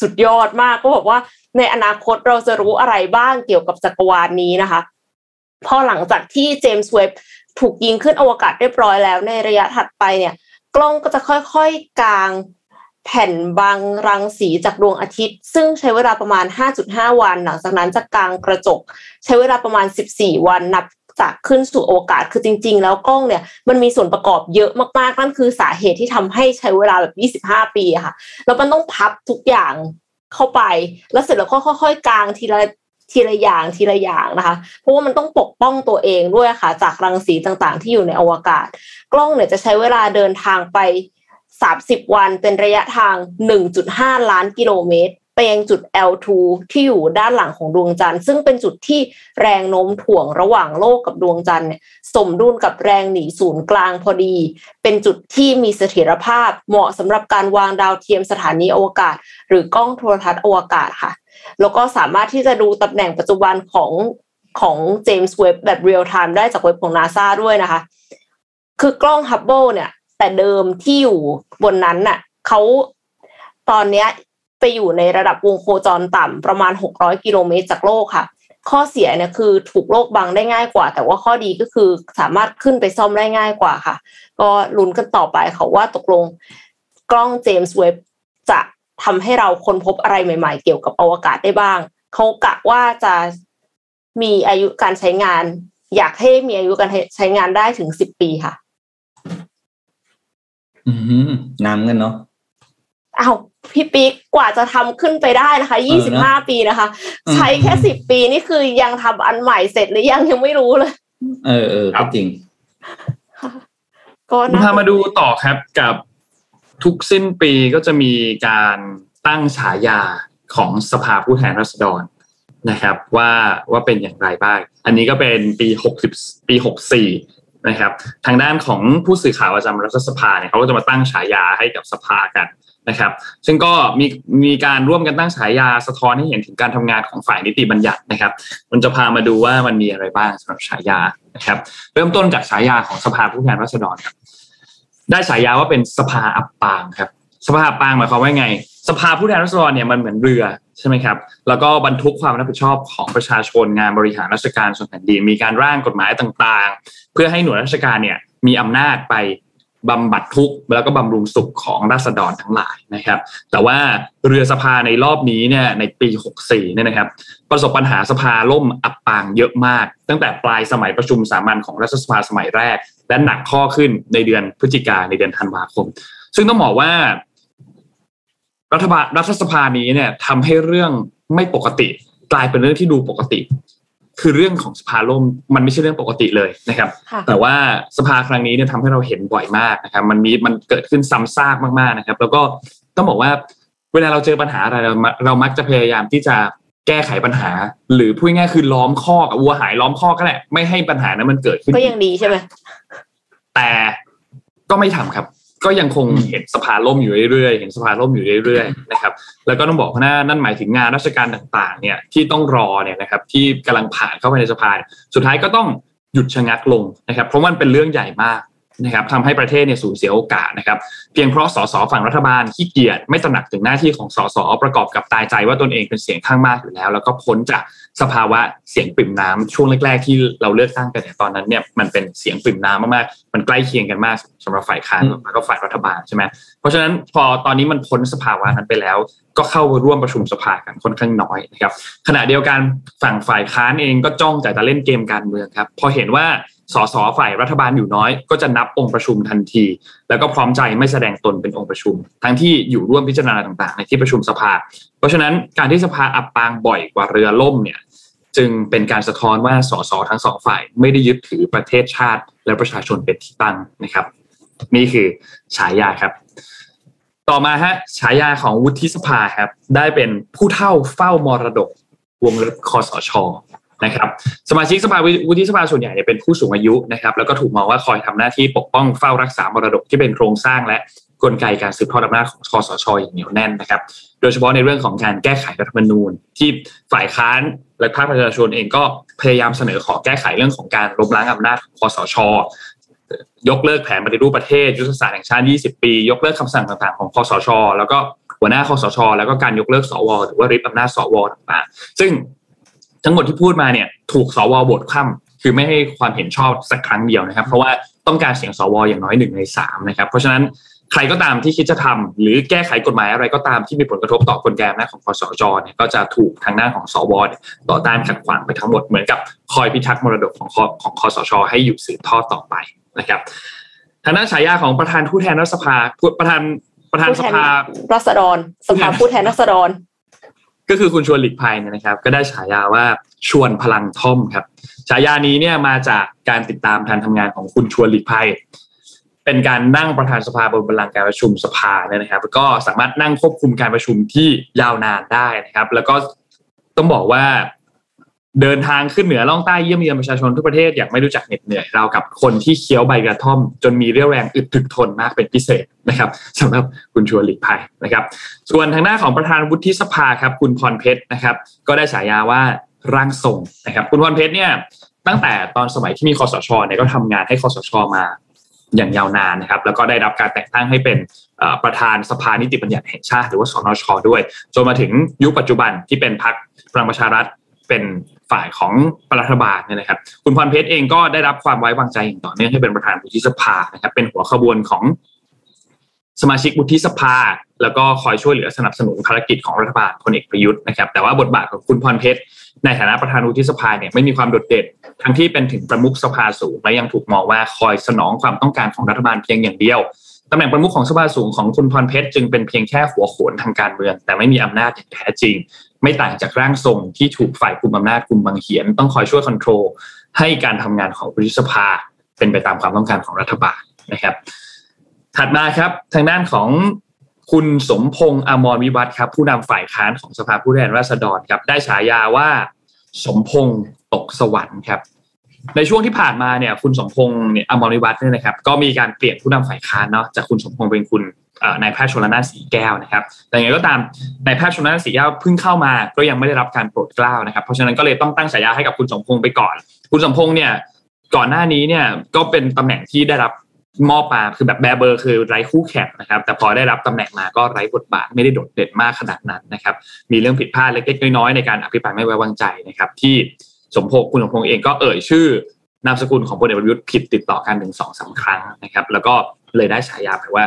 สุดยอดมากก็บอกว่าในอนาคตเราจะรู้อะไรบ้างเกี่ยวกับจักรวาลนี้นะคะพอหลังจากที่เจมส์เว็บถูกยิงขึ้นอวกาศเรียบร้อยแล้ว ในระยะถัดไปเนี่ย กล้องก็จะค่อยๆกางแผ่นบางรังสีจากดวงอาทิตย์ ซึ่งใช้เวลาประมาณ 5.5 วัน หลังจากนั้นจะกางกระจก ใช้เวลาประมาณ 14 วันนับ จากขึ้นสู่โอกาศคือจริง ๆ แล้วกล้องเนี่ยมันมีส่วนประกอบเยอะมากๆนั่นคือสาเหตุที่ทำให้ใช้เวลาแบบ 25 ปีค่ะ แล้วมันต้องพับทุกอย่างเข้าไป แล้วเสร็จแล้วก็ค่อยๆกางทีละทีละอย่างทีละอย่างนะคะ เพราะว่ามันต้องปกป้องตัวเองด้วยค่ะ จากรังสีต่างๆ ที่อยู่ในอวกาศ กล้องเนี่ยจะใช้เวลาเดินทางไป 30 วันเป็นระยะทาง 1.5 ล้านกิโลเมตร ไปยังจุด L2 ที่อยู่ด้านหลังของดวงจันทร์ ซึ่งเป็นจุดที่แรงโน้มถ่วงระหว่างโลกกับดวงจันทร์เนี่ยสมดุลกับแรงหนีศูนย์กลางพอดี เป็นจุดที่มีเสถียรภาพเหมาะสำหรับการวางดาวเทียมสถานีอวกาศ หรือกล้องโทรทัศน์อวกาศค่ะ แล้วก็สามารถที่จะดูตำแหน่งปัจจุบันของของ James Webb แบบ real-time ได้จากเว็บของนาซาด้วยนะคะ คือกล้อง Hubble เนี่ย แต่เดิมที่อยู่บนนั้นน่ะเขาตอนเนี้ย ไปอยู่ในระดับวงโคจรต่ำประมาณ 600 กิโลเมตรจากโลกค่ะ ข้อเสียเนี่ยคือถูกโลกบังได้ง่ายกว่า แต่ว่าข้อดีก็คือสามารถขึ้นไปซ่อมได้ง่ายกว่าค่ะ ก็ลุ้นกันต่อไปค่ะว่าตกลงกล้องเจมส์เว็บจะทำให้เราค้นพบอะไรใหม่ ๆ เกี่ยวกับอวกาศได้บ้าง เขากะว่าจะมีอายุการใช้งาน อยากให้มีอายุการใช้งานได้ถึงสิบปีค่ะ อืมนำกันเนาะ อ้าวพี่ปิ๊กกว่าจะทำขึ้นไปได้นะคะเอยี่อสิบเนอะห้าปีนะคะอืมใช้แค่สิบปีนี่คือยังทำอันใหม่เสร็จหรือยังยังไม่รู้เลย เออเออก็จริงก็ผมน่าพามาดูต่อครับกับทุกสิ้นปีก็จะมีการตั้งฉายาของสภาผู้แทนราษฎรนะครับ ว่าว่าเป็นอย่างไรบ้าง อันนี้ก็เป็นปี60ปี64นะครับ ทางด้านของผู้สื่อข่าวประจำรัฐสภาเนี่ยเขาก็จะมาตั้งฉายาให้กับสภากัน นะครับ ซึ่งก็มีมีการร่วมกันตั้งฉายาสะท้อนให้เห็นถึงการทำงานของฝ่ายนิติบัญญัตินะครับมันจะพามาดูว่ามันมีอะไรบ้างสำหรับฉายานะครับ เริ่มต้นจากฉายาของสภาผู้แทนราษฎรครับ ได้ฉายาว่าเป็นสภาอับปางครับ สภาอับปางหมายความว่าไง สภาผู้แทนราษฎรเนี่ยมันเหมือนเรือใช่ไหมครับ แล้วก็บรรทุกความรับผิดชอบของประชาชนงานบริหารราชการส่วนแผ่นดินมีการร่างกฎหมายต่างๆ เพื่อให้หน่วยราชการเนี่ยมีอำนาจไป บำบัดทุกข์แล้วก็บำรุงสุขของราษฎรทั้งหลายนะครับ แต่ว่าเรือสภาในรอบนี้เนี่ยในปี 64เนี่ยนะครับ ประสบปัญหาสภาล่มอับปางเยอะมาก ตั้งแต่ปลายสมัยประชุมสามัญของรัฐสภาสมัยแรก และหนักข้อขึ้นในเดือนพฤศจิกาในเดือนธันวาคม ซึ่งต้องบอกว่า รัฐบาลรัฐสภานี้เนี่ยทำให้เรื่องไม่ปกติ กลายเป็นเรื่องที่ดูปกติ คือเรื่องของสภาล่มมันไม่ใช่เรื่องปกติเลยนะครับค่ะแต่ว่าสภาครั้งนี้เนี่ยทำให้เราเห็นบ่อยมากนะครับ มันมีมันเกิดขึ้นซ้ำซากมากๆนะครับ แล้วก็ต้องบอกว่าเวลาเราเจอปัญหาอะไรเรามาเรามักจะพยายามที่จะแก้ไขปัญหา หรือพูดง่ายๆคือล้อมคอกอะวัวหายล้อมคอกก็แหละไม่ให้ปัญหานั้นมันเกิดขึ้นก็ยังดีใช่ไหมแต่ก็ไม่ทำครับ ก็ยังคงเห็นสภาล่มอยู่เรื่อยๆ เห็นสภาล่มอยู่เรื่อยๆ นะครับ แล้วก็ต้องบอกว่านั่นหมายถึงงานราชการต่างๆ เนี่ยที่ต้องรอเนี่ยนะครับที่กำลังผ่านเข้าไปในสภา สุดท้ายก็ต้องหยุดชะงักลงนะครับ เพราะมันเป็นเรื่องใหญ่มาก นะครับทำให้ประเทศเนี่ยสูญเสียโอกาสนะครับ เพียงเพราะสสฝั่งรัฐบาลขี้เกียจไม่ตระหนักถึงหน้าที่ของสสประกอบกับตายใจว่าตนเองเป็นเสียงข้างมากอยู่แล้ว แล้วก็พ้นจากสภาวะเสียงปริ่มน้ำช่วงแรก ๆ ที่เราเลือกตั้งกันเนี่ยตอนนั้นเนี่ยมันเป็นเสียงปริ่มน้ำมากๆมันใกล้เคียงกันมากสำหรับฝ่ายค้านแล้วก็ฝ่ายรัฐบาลใช่ไหมเพราะฉะนั้นพอตอนนี้มันพ้นสภาวะนั้นไปแล้ว ก็เข้าร่วมประชุมสภากันค่อนข้างน้อยนะครับขณะเดียวกันฝั่งฝ่ายค้านเองก็จ้องแต่จะเล่นเกมการเมืองครับพอเห็นว่า สสฝ่ายรัฐบาลอยู่น้อย ก็จะนับองค์ประชุมทันที แล้วก็พร้อมใจไม่แสดงตนเป็นองค์ประชุม ทั้งที่อยู่ร่วมพิจารณาต่างๆ ในที่ประชุมสภา เพราะฉะนั้นการที่สภาอับปางบ่อยกว่าเรือล่มเนี่ยจึงเป็นการสะท้อนว่าสสทั้งสองฝ่าย ไม่ได้ยึดถือประเทศชาติ และประชาชนเป็นที่ตั้งนะครับ นี่คือฉายาครับ ต่อมาฮะฉายาของวุฒิสภาครับ ได้เป็นผู้เท่าเฝ้ามรดกวงเล็บคอสช นะครับสมาชิกสภาวุฒิสภาส่วนใหญ่เนี่ยเป็นผู้สูงอายุนะครับแล้วก็ถูกมองว่าคอยทำหน้าที่ปกป้องเฝ้ารักษามรดกที่เป็นโครงสร้างและกลไกการสืบทอดอำนาจของคอสชอย่างเหนียวแน่นนะครับ โดยเฉพาะในเรื่องของการแก้ไขรัฐธรรมนูญ ที่ฝ่ายค้านและภาคประชาชนเองก็พยายามเสนอขอแก้ไขเรื่องของการล้มล้างอำนาจของคอสช ยกเลิกแผนปฏิรูปประเทศยุทธศาสตร์แห่งชาติ 20 ปี ยกเลิกคำสั่งต่างๆของคอสช แล้วก็หัวหน้าคอสช แล้วก็การยกเลิกสว หรือว่าริบอำนาจสวต่างๆซึ่ง ทั้งหมดที่พูดมาเนี่ยถูกสวโหวตคว่ำคือไม่ให้ความเห็นชอบสักครั้งเดียวนะครับ เพราะว่าต้องการเสียงสวอย่างน้อยหนึ่งในสามนะครับเพราะฉะนั้นใครก็ตามที่คิดจะทำหรือแก้ไขกฎหมายอะไรก็ตามที่มีผลกระทบต่อกลไกอำนาจของคอสชเนี่ยก็จะถูกทางด้านของสวต่อต้านขัดขวางไปทั้งหมดเหมือนกับคอยพิทักษ์มรดกของของคอสช ให้อยู่สืบทอดต่อไปนะครับทางด้านฉายาของประธานผู้แทนรัฐสภาประธานประธานสภารัษฎรสภาผู้แทนรัษฎร ก็คือคุณชวนหลีกภัยเนี่ยนะครับ ก็ได้ฉายาว่าชวนพลังท่อมครับฉายานี้เนี่ยมาจากการติดตามการทำงานของคุณชวนหลีกภัยเป็นการนั่งประธานสภาบนบัลลังก์การประชุมสภาเนี่ยนะครับแล้วก็สามารถนั่งควบคุมการประชุมที่ยาวนานได้นะครับ แล้วก็ต้องบอกว่า เดินทางขึ้นเหนือล่องใต้เยี่ยมเยียนประชาชนทุกประเทศอย่างไม่รู้จักเหน็ดเหนื่อยเรากับคนที่เคี้ยวใบกระท่อม จนมีเรี่ยวแรงอึดถึกทนมากเป็นพิเศษนะครับสำหรับคุณชวนหลีกภัยนะครับ ส่วนทางหน้าของประธานวุฒิสภาครับคุณพรเพชรนะครับ ก็ได้ฉายาว่าร่างทรงนะครับ คุณพรเพชรเนี่ยตั้งแต่ตอนสมัยที่มีคอสชเนี่ยก็ทำงานให้คอสชมาอย่างยาวนานนะครับ แล้วก็ได้รับการแต่งตั้งให้เป็นประธานสภานิติบัญญัติแห่งชาติ หรือว่าสนชด้วยจนมาถึงยุคปัจจุบันที่เป็นพรรคพลังประชารัฐเป็น ฝ่ายของรัฐบาลเนี่ยนะครับ คุณพรเพชรเองก็ได้รับความไว้วางใจอย่างต่อเนื่องให้เป็นประธานวุฒิสภานะครับ เป็นหัวขบวนของสมาชิกวุฒิสภา แล้วก็คอยช่วยเหลือสนับสนุนภารกิจของรัฐบาลพลเอกประยุทธ์นะครับ แต่ว่าบทบาทของคุณพรเพชรในฐานะประธานวุฒิสภาเนี่ยไม่มีความโดดเด่นทั้งที่เป็นถึงประมุขสภาสูงและยังถูกมองว่าคอยสนองความต้องการของรัฐบาลเพียงอย่างเดียวตำแหน่งประมุขของสภาสูงของคุณพรเพชรจึงเป็นเพียงแค่หัวโขนทางการเมือง แต่ไม่มีอำนาจอย่างแท้จริง ไม่ต่างจากร่างทรงที่ถูกฝ่ายกุมอำนาจกุมบังเหียน ต้องคอยช่วยคอนโทรลให้การทำงานของวุฒิสภา เป็นไปตามความต้องการของรัฐบาลนะครับ ถัดมาครับทางด้านของคุณสมพงษ์อมรวิวัฒน์ครับ ผู้นำฝ่ายค้านของสภาผู้แทนราษฎรครับ ได้ฉายาว่าสมพงษ์ตกสวรรค์ครับในช่วงที่ผ่านมาเนี่ยคุณสมพงษ์เนี่ยอมรวิวัฒน์เนี่ยนะครับก็มีการเปลี่ยนผู้นำฝ่ายค้านเนาะจากคุณสมพงษ์เป็นคุณ นายแพทย์ชลนาสีแก้วนะครับ แต่อย่างไรก็ตามนายแพทย์ชลนาสีแก้วเพิ่งเข้ามาก็ยังไม่ได้รับการโปรดเกล้านะครับ เพราะฉะนั้นก็เลยต้องตั้งฉายาให้กับคุณสมพงษ์ไปก่อน คุณสมพงษ์เนี่ยก่อนหน้านี้เนี่ยก็เป็นตำแหน่งที่ได้รับมอบมาคือแบบแบร์เบอร์คือไร้คู่แข่งนะครับ แต่พอได้รับตำแหน่งมาก็ไร้บทบาทไม่ได้โดดเด่นมากขนาดนั้นนะครับ มีเรื่องผิดพลาดเล็กๆน้อยๆในการอภิปรายไม่ไว้วางใจนะครับ ที่สมพงษ์คุณสมพงษ์เองก็เอ่ยชื่อนามสกุลของพลเอกประยุทธ์ผิดติดต่อกันถึงสองสาครั้งนะครับ แล้วก็เลยได้ฉายาไปว่า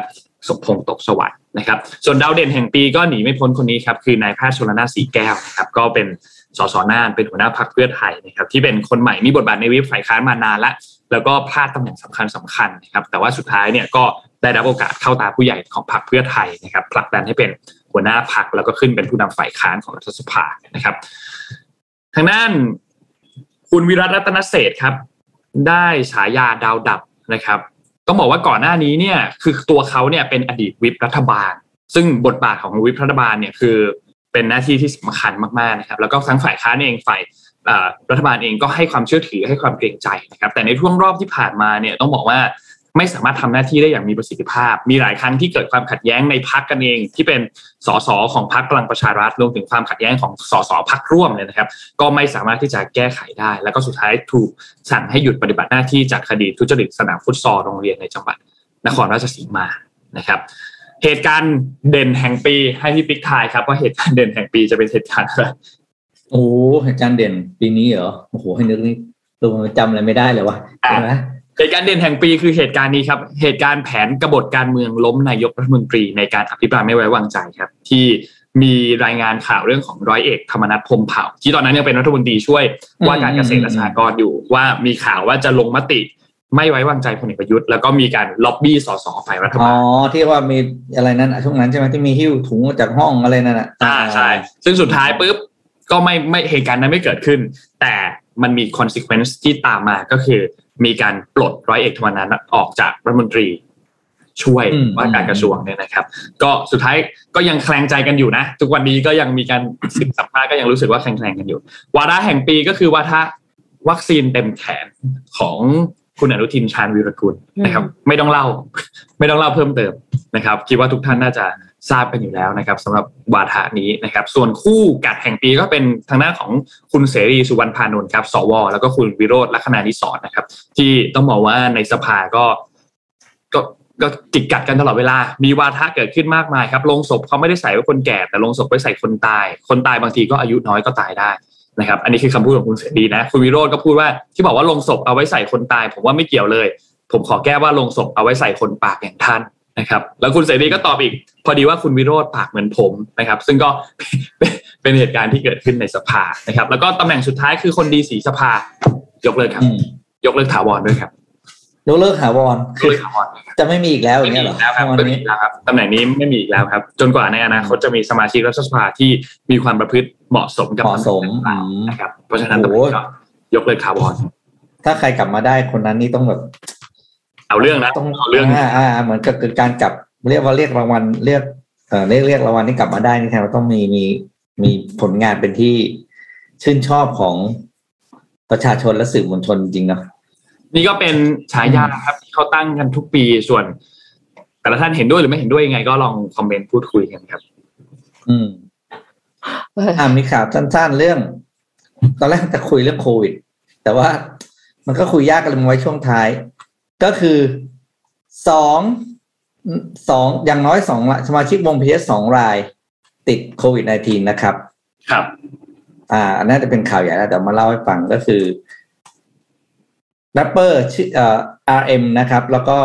สมพงษ์ตกสวรรค์นะครับ ส่วนดาวเด่นแห่งปีก็หนีไม่พ้นคนนี้ครับ คือนายแพทย์ชลนาสีแก้วนะครับ ก็เป็นสสน่านเป็นหัวหน้าพรรคเพื่อไทยนะครับ ที่เป็นคนใหม่มีบทบาทในวิปฝ่ายค้านมานานละแล้วก็พลาดตำแหน่งสำคัญสำคัญนะครับ แต่ว่าสุดท้ายเนี่ยก็ได้รับโอกาสเข้าตาผู้ใหญ่ของพรรคเพื่อไทยนะครับผลักดันให้เป็นหัวหน้าพักแล้วก็ขึ้นเป็นผู้นำฝ่ายค้านของรัฐสภานะครับ ทางด้านคุณวิรัตรัตนเศษครับ ได้ฉายาดาวดับนะครับ ต้องบอกว่าก่อนหน้านี้เนี่ยคือตัวเขาเนี่ยเป็นอดีตวิปรัฐบาล ซึ่งบทบาทของวิปรัฐบาลเนี่ยคือเป็นหน้าที่ที่สำคัญมากๆนะครับ แล้วก็ทั้งฝ่ายค้านเองฝ่ายรัฐบาลเองก็ให้ความเชื่อถือให้ความเกรงใจนะครับ แต่ในช่วงรอบที่ผ่านมาเนี่ยต้องบอกว่า ไม่สามารถทำหน้าที่ได้อย่างมีประสิทธิภาพ มีหลายครั้งที่เกิดความขัดแย้งในพักกันเอง ที่เป็นสสของพักพลังประชารัฐรวมถึงความขัดแย้งของสสพักร่วมเนี่ยนะครับ ก็ไม่สามารถที่จะแก้ไขได้ แล้วก็สุดท้ายถูกสั่งให้หยุดปฏิบัติหน้าที่จากคดีทุจริตสนามฟุตซอลโรงเรียนในจังหวัดนครราชสีมานะครับ เหตุการณ์เด่นแห่งปีให้พี่ปิ๊กทายครับว่าเหตุการณ์เด่นแห่งปีจะเป็นเหตุการณ์อะไรโอ้เหตุการณ์เด่นปีนี้เหรอโอ้โหให้นึกนี่ตัวจำอะไรไม่ได้เลยวะใช่ไหม เหตุการณ์เด่นแห่งปีคือเหตุการณ์นี้ครับ เหตุการณ์แผนกบฏการเมืองล้มนายกรัฐมนตรีในการอภิปรายไม่ไว้วางใจครับ ที่มีรายงานข่าวเรื่องของร้อยเอกธรรมนัฐพมเผ่า ที่ตอนนั้นยังเป็นรัฐมนตรีช่วยว่าการเกษตรและสหกรณ์อยู่ ว่ามีข่าวว่าจะลงมติไม่ไว้วางใจพลเอกประยุทธ์แล้วก็มีการล็อบบี้สสฝ่ายรัฐบาลอ๋อที่ว่ามีอะไรนั้นช่วงนั้นใช่ไหมที่มีหิ้วถุงจากห้องอะไรนั่นอะอ่าใช่ซึ่งสุดท้ายปุ๊บก็ไม่ไม่เหตุการณ์นั้นไม่เกิดขึ้น แต่มันมี consequence ที่ตามมาก็คือ มีการปลดร้อยเอกธรรมนัฐออกจากรัฐมนตรีช่วยว่าการกระทรวงเนี่ยนะครับ ก็สุดท้ายก็ยังแคลงใจกันอยู่นะ ทุกวันนี้ก็ยังมีการสิบสัมภาษณ์ก็ยังรู้สึกว่าแคลงแคลงกันอยู่ วาระแห่งปีก็คือวาระวัคซีนเต็มแขนของ คุณอนุทินชาญวีรกุลนะครับ ไม่ต้องเล่า ไม่ต้องเล่าเพิ่มเติมนะครับ คิดว่าทุกท่านน่าจะทราบกันอยู่แล้วนะครับสำหรับวาทะนี้นะครับ ส่วนคู่กัดแห่งปีก็เป็นทางหน้าของคุณเสรีสุวรรณพานนท์ครับสว แล้วก็คุณวิโรธลักษณะนิสรนะครับ ที่ต้องบอกว่าในสภาก็ก็ก็จิกกัดกันตลอดเวลา มีวาทะเกิดขึ้นมากมายครับลงศพเขาไม่ได้ใส่ไว้คนแก่ แต่ลงศพไปใส่คนตาย คนตายบางทีก็อายุน้อยก็ตายได้ นะครับอันนี้คือคำพูดของคุณเสรีนะคุณวิโรธก็พูดว่าที่บอกว่าลงศพเอาไว้ใส่คนตาย ผมว่าไม่เกี่ยวเลย ผมขอแก้ว่าลงศพเอาไว้ใส่คนปากอย่างท่านนะครับแล้วคุณเสรีก็ตอบอีก พอดีว่าคุณวิโรธปากเหมือนผมนะครับ ซึ่งก็เป็นเหตุการณ์ที่เกิดขึ้นในสภานะครับ แล้วก็ตำแหน่งสุดท้ายคือคนดีสีสภายกเลิกครับ ยกเลิกถาวรด้วยครับ ยกเลิกถาวรคือจะไม่มีอีกแล้วอย่างเงี้ยหรอครับไม่มีแล้วครับตำแหน่งนี้ไม่มีอีกแล้วครับ จนกว่าในอนาคตจะมีสมาชิกรัฐสภาที่มีความประพฤติเหมาะสมกับเหมาะสมนะครับเพราะฉะนั้นตำแหน่งก็ยกเลิกถาวรถ้าใครกลับมาได้คนนั้นนี่ต้องแบบ เอาเรื่องนะต้องเอาเรื่องอ่าเหมือนกับการกลับเรียกว่าเรียกรางวัลเรียกเอ่อเรียกเรียกรางวัลที่กลับมาได้นี่แทนต้องมีมีมีผลงานเป็นที่ชื่นชอบของประชาชนและสื่อมวลชนจริงเนาะ นี่ก็เป็นฉายาครับที่เขาตั้งกันทุกปีส่วน แต่ละท่านเห็นด้วยหรือไม่เห็นด้วยยังไง ก็ลองคอมเมนต์พูดคุยกันครับ อืมอ่ามีข่าวสั้นๆเรื่อง ตอนแรกจะคุยเรื่องโควิด แต่ว่ามันก็คุยยากกันเลยไว้ช่วงท้าย ก็คือสองสองอย่างน้อยสองสมาชิกวง BTS สองรายติดโควิด -19 นะครับ ครับ อ่าอันนั้นจะเป็นข่าวใหญ่แล้วแต่มาเล่าให้ฟังก็คือ แรปเปอร์ชื่อเอ่อ RM นะครับ แล้วก็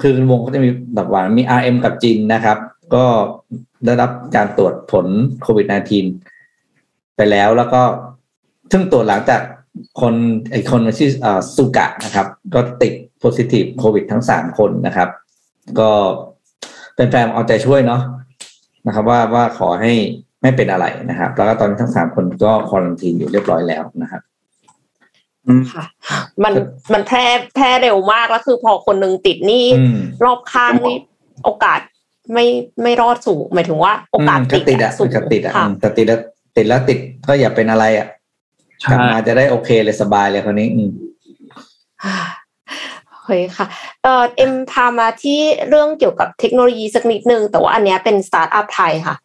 คือวงก็จะมีแบบว่ามี RM กับจินนะครับ ก็ได้รับการตรวจผลโควิด -19 ไปแล้วแล้วก็ซึ่งตรวจหลังจากคนไอคนชื่อ Suga นะครับ ก็ติดโพซิทีฟโควิดทั้งสามคนนะครับ ก็เป็นแฟนเอาใจช่วยเนาะนะครับ ว่าว่าขอให้ไม่เป็นอะไรนะครับ แล้วก็ตอนนี้ทั้งสามคนก็ควอนทีนอยู่เรียบร้อยแล้วนะครับ ค่ะ มันมันแพร่แพร่เร็วมากแล้วคือพอคนหนึ่งติดนี่รอบข้างนี่โอกาสไม่ไม่รอดสูงหมายถึงว่า โอกาสติดอะสูงติดอะแต่ติดแล้วติดแล้วติดก็อย่าเป็นอะไรอะกลับมาจะได้โอเคเลยสบายเลยคนนี้อืมเฮ้ยค่ะเออเอ็มพามาที่เรื่องเกี่ยวกับเทคโนโลยีสักนิดนึง แต่ว่าอันนี้เป็นสตาร์ทอัพไทยค่ะ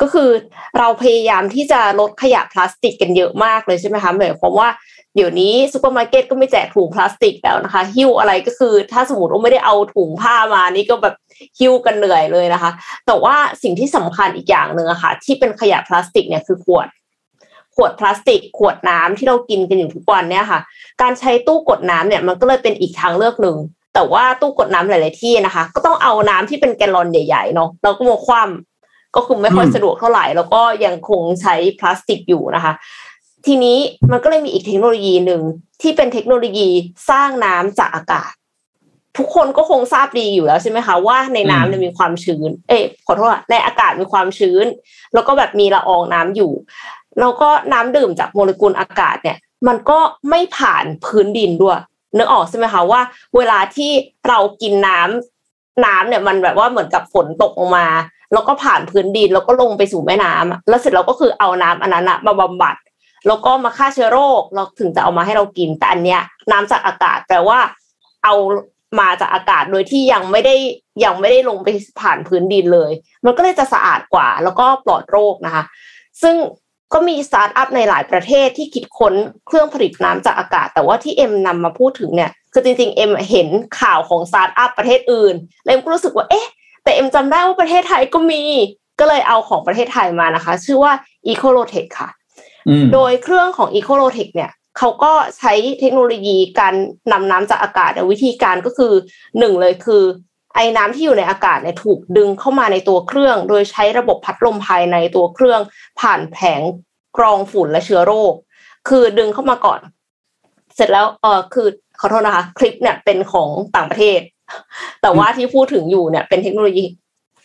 ก็คือเราพยายามที่จะลดขยะพลาสติกกันเยอะมากเลยใช่ไหมคะหมายความว่า เดี๋ยวนี้ซูเปอร์มาร์เก็ตก็ไม่แจกถุงพลาสติกแล้วนะคะ หิ้วอะไรก็คือ ถ้าสมมติว่าไม่ได้เอาถุงผ้ามานี่ก็แบบหิ้วกันเหนื่อยเลยนะคะ แต่ว่าสิ่งที่สำคัญอีกอย่างหนึ่งอะค่ะ ที่เป็นขยะพลาสติกเนี่ยคือขวด ขวดพลาสติก ขวดน้ำที่เรากินกันอยู่ทุกวันเนี่ยค่ะ การใช้ตู้กดน้ำเนี่ยมันก็เลยเป็นอีกทางเลือกหนึ่งแต่ว่าตู้กดน้ำหลาย ๆ ที่นะคะ ก็ต้องเอาน้ำที่เป็นแกลลอนใหญ่ ๆ เนาะเราก็มาคว่ำก็คือไม่ค่อยสะดวกเท่าไหร่ แล้วก็ยังคงใช้พลาสติกอยู่นะคะ ทีนี้มันก็เลยมีอีกเทคโนโลยีหนึ่งที่เป็นเทคโนโลยีสร้างน้ำจากอากาศ ทุกคนก็คงทราบดีอยู่แล้วใช่ไหมคะว่าในน้ำเนี่ยมีความชื้น เอ๊ะขอโทษในอากาศมีความชื้น แล้วก็แบบมีละอองน้ำอยู่ แล้วก็น้ำดื่มจากโมเลกุลอากาศเนี่ย มันก็ไม่ผ่านพื้นดินด้วยนึกออกใช่ไหมคะว่า เวลาที่เรากินน้ำน้ำเนี่ยมันแบบว่าเหมือนกับฝนตกลงมา แล้วก็ผ่านพื้นดินแล้วก็ลงไปสู่แม่น้ำแล้วเสร็จเราก็คือเอาน้ำอันนั้นมาบำบัด แล้วก็มาฆ่าเชื้อโรคเราถึงจะเอามาให้เรากิน แต่อันเนี้ยน้ำจากอากาศแปลว่า เอามาจากอากาศโดยที่ยังไม่ได้ยังไม่ได้ลงไปผ่านพื้นดินเลย มันก็เลยจะสะอาดกว่า แล้วก็ปลอดโรคนะคะ ซึ่งก็มีสตาร์ทอัพในหลายประเทศที่คิดค้นเครื่องผลิตน้ำจากอากาศ แต่ว่าที่เอ็มนำมาพูดถึงเนี่ยคือจริงๆเอ็มเห็นข่าวของสตาร์ทอัพประเทศอื่นแล้วเอ็มก็รู้สึกว่าเอ๊ะแต่เอ็มจำได้ว่าประเทศไทยก็มี ก็เลยเอาของประเทศไทยมานะคะ ชื่อว่า Ecolotech ค่ะ โดยเครื่องของ Ecolotech เนี่ยเขาก็ใช้เทคโนโลยีการนำน้ำจากอากาศวิธีการก็คือหนึ่งเลยคือ ไอ้น้ำที่อยู่ในอากาศเนี่ยถูกดึงเข้ามาในตัวเครื่อง โดยใช้ระบบพัดลมภายในตัวเครื่อง ผ่านแผงกรองฝุ่นและเชื้อโรค คือดึงเข้ามาก่อน เสร็จแล้วเออคือขอโทษนะคะ คลิปเนี่ยเป็นของต่างประเทศ แต่ว่าที่พูดถึงอยู่เนี่ยเป็นเทคโนโลยี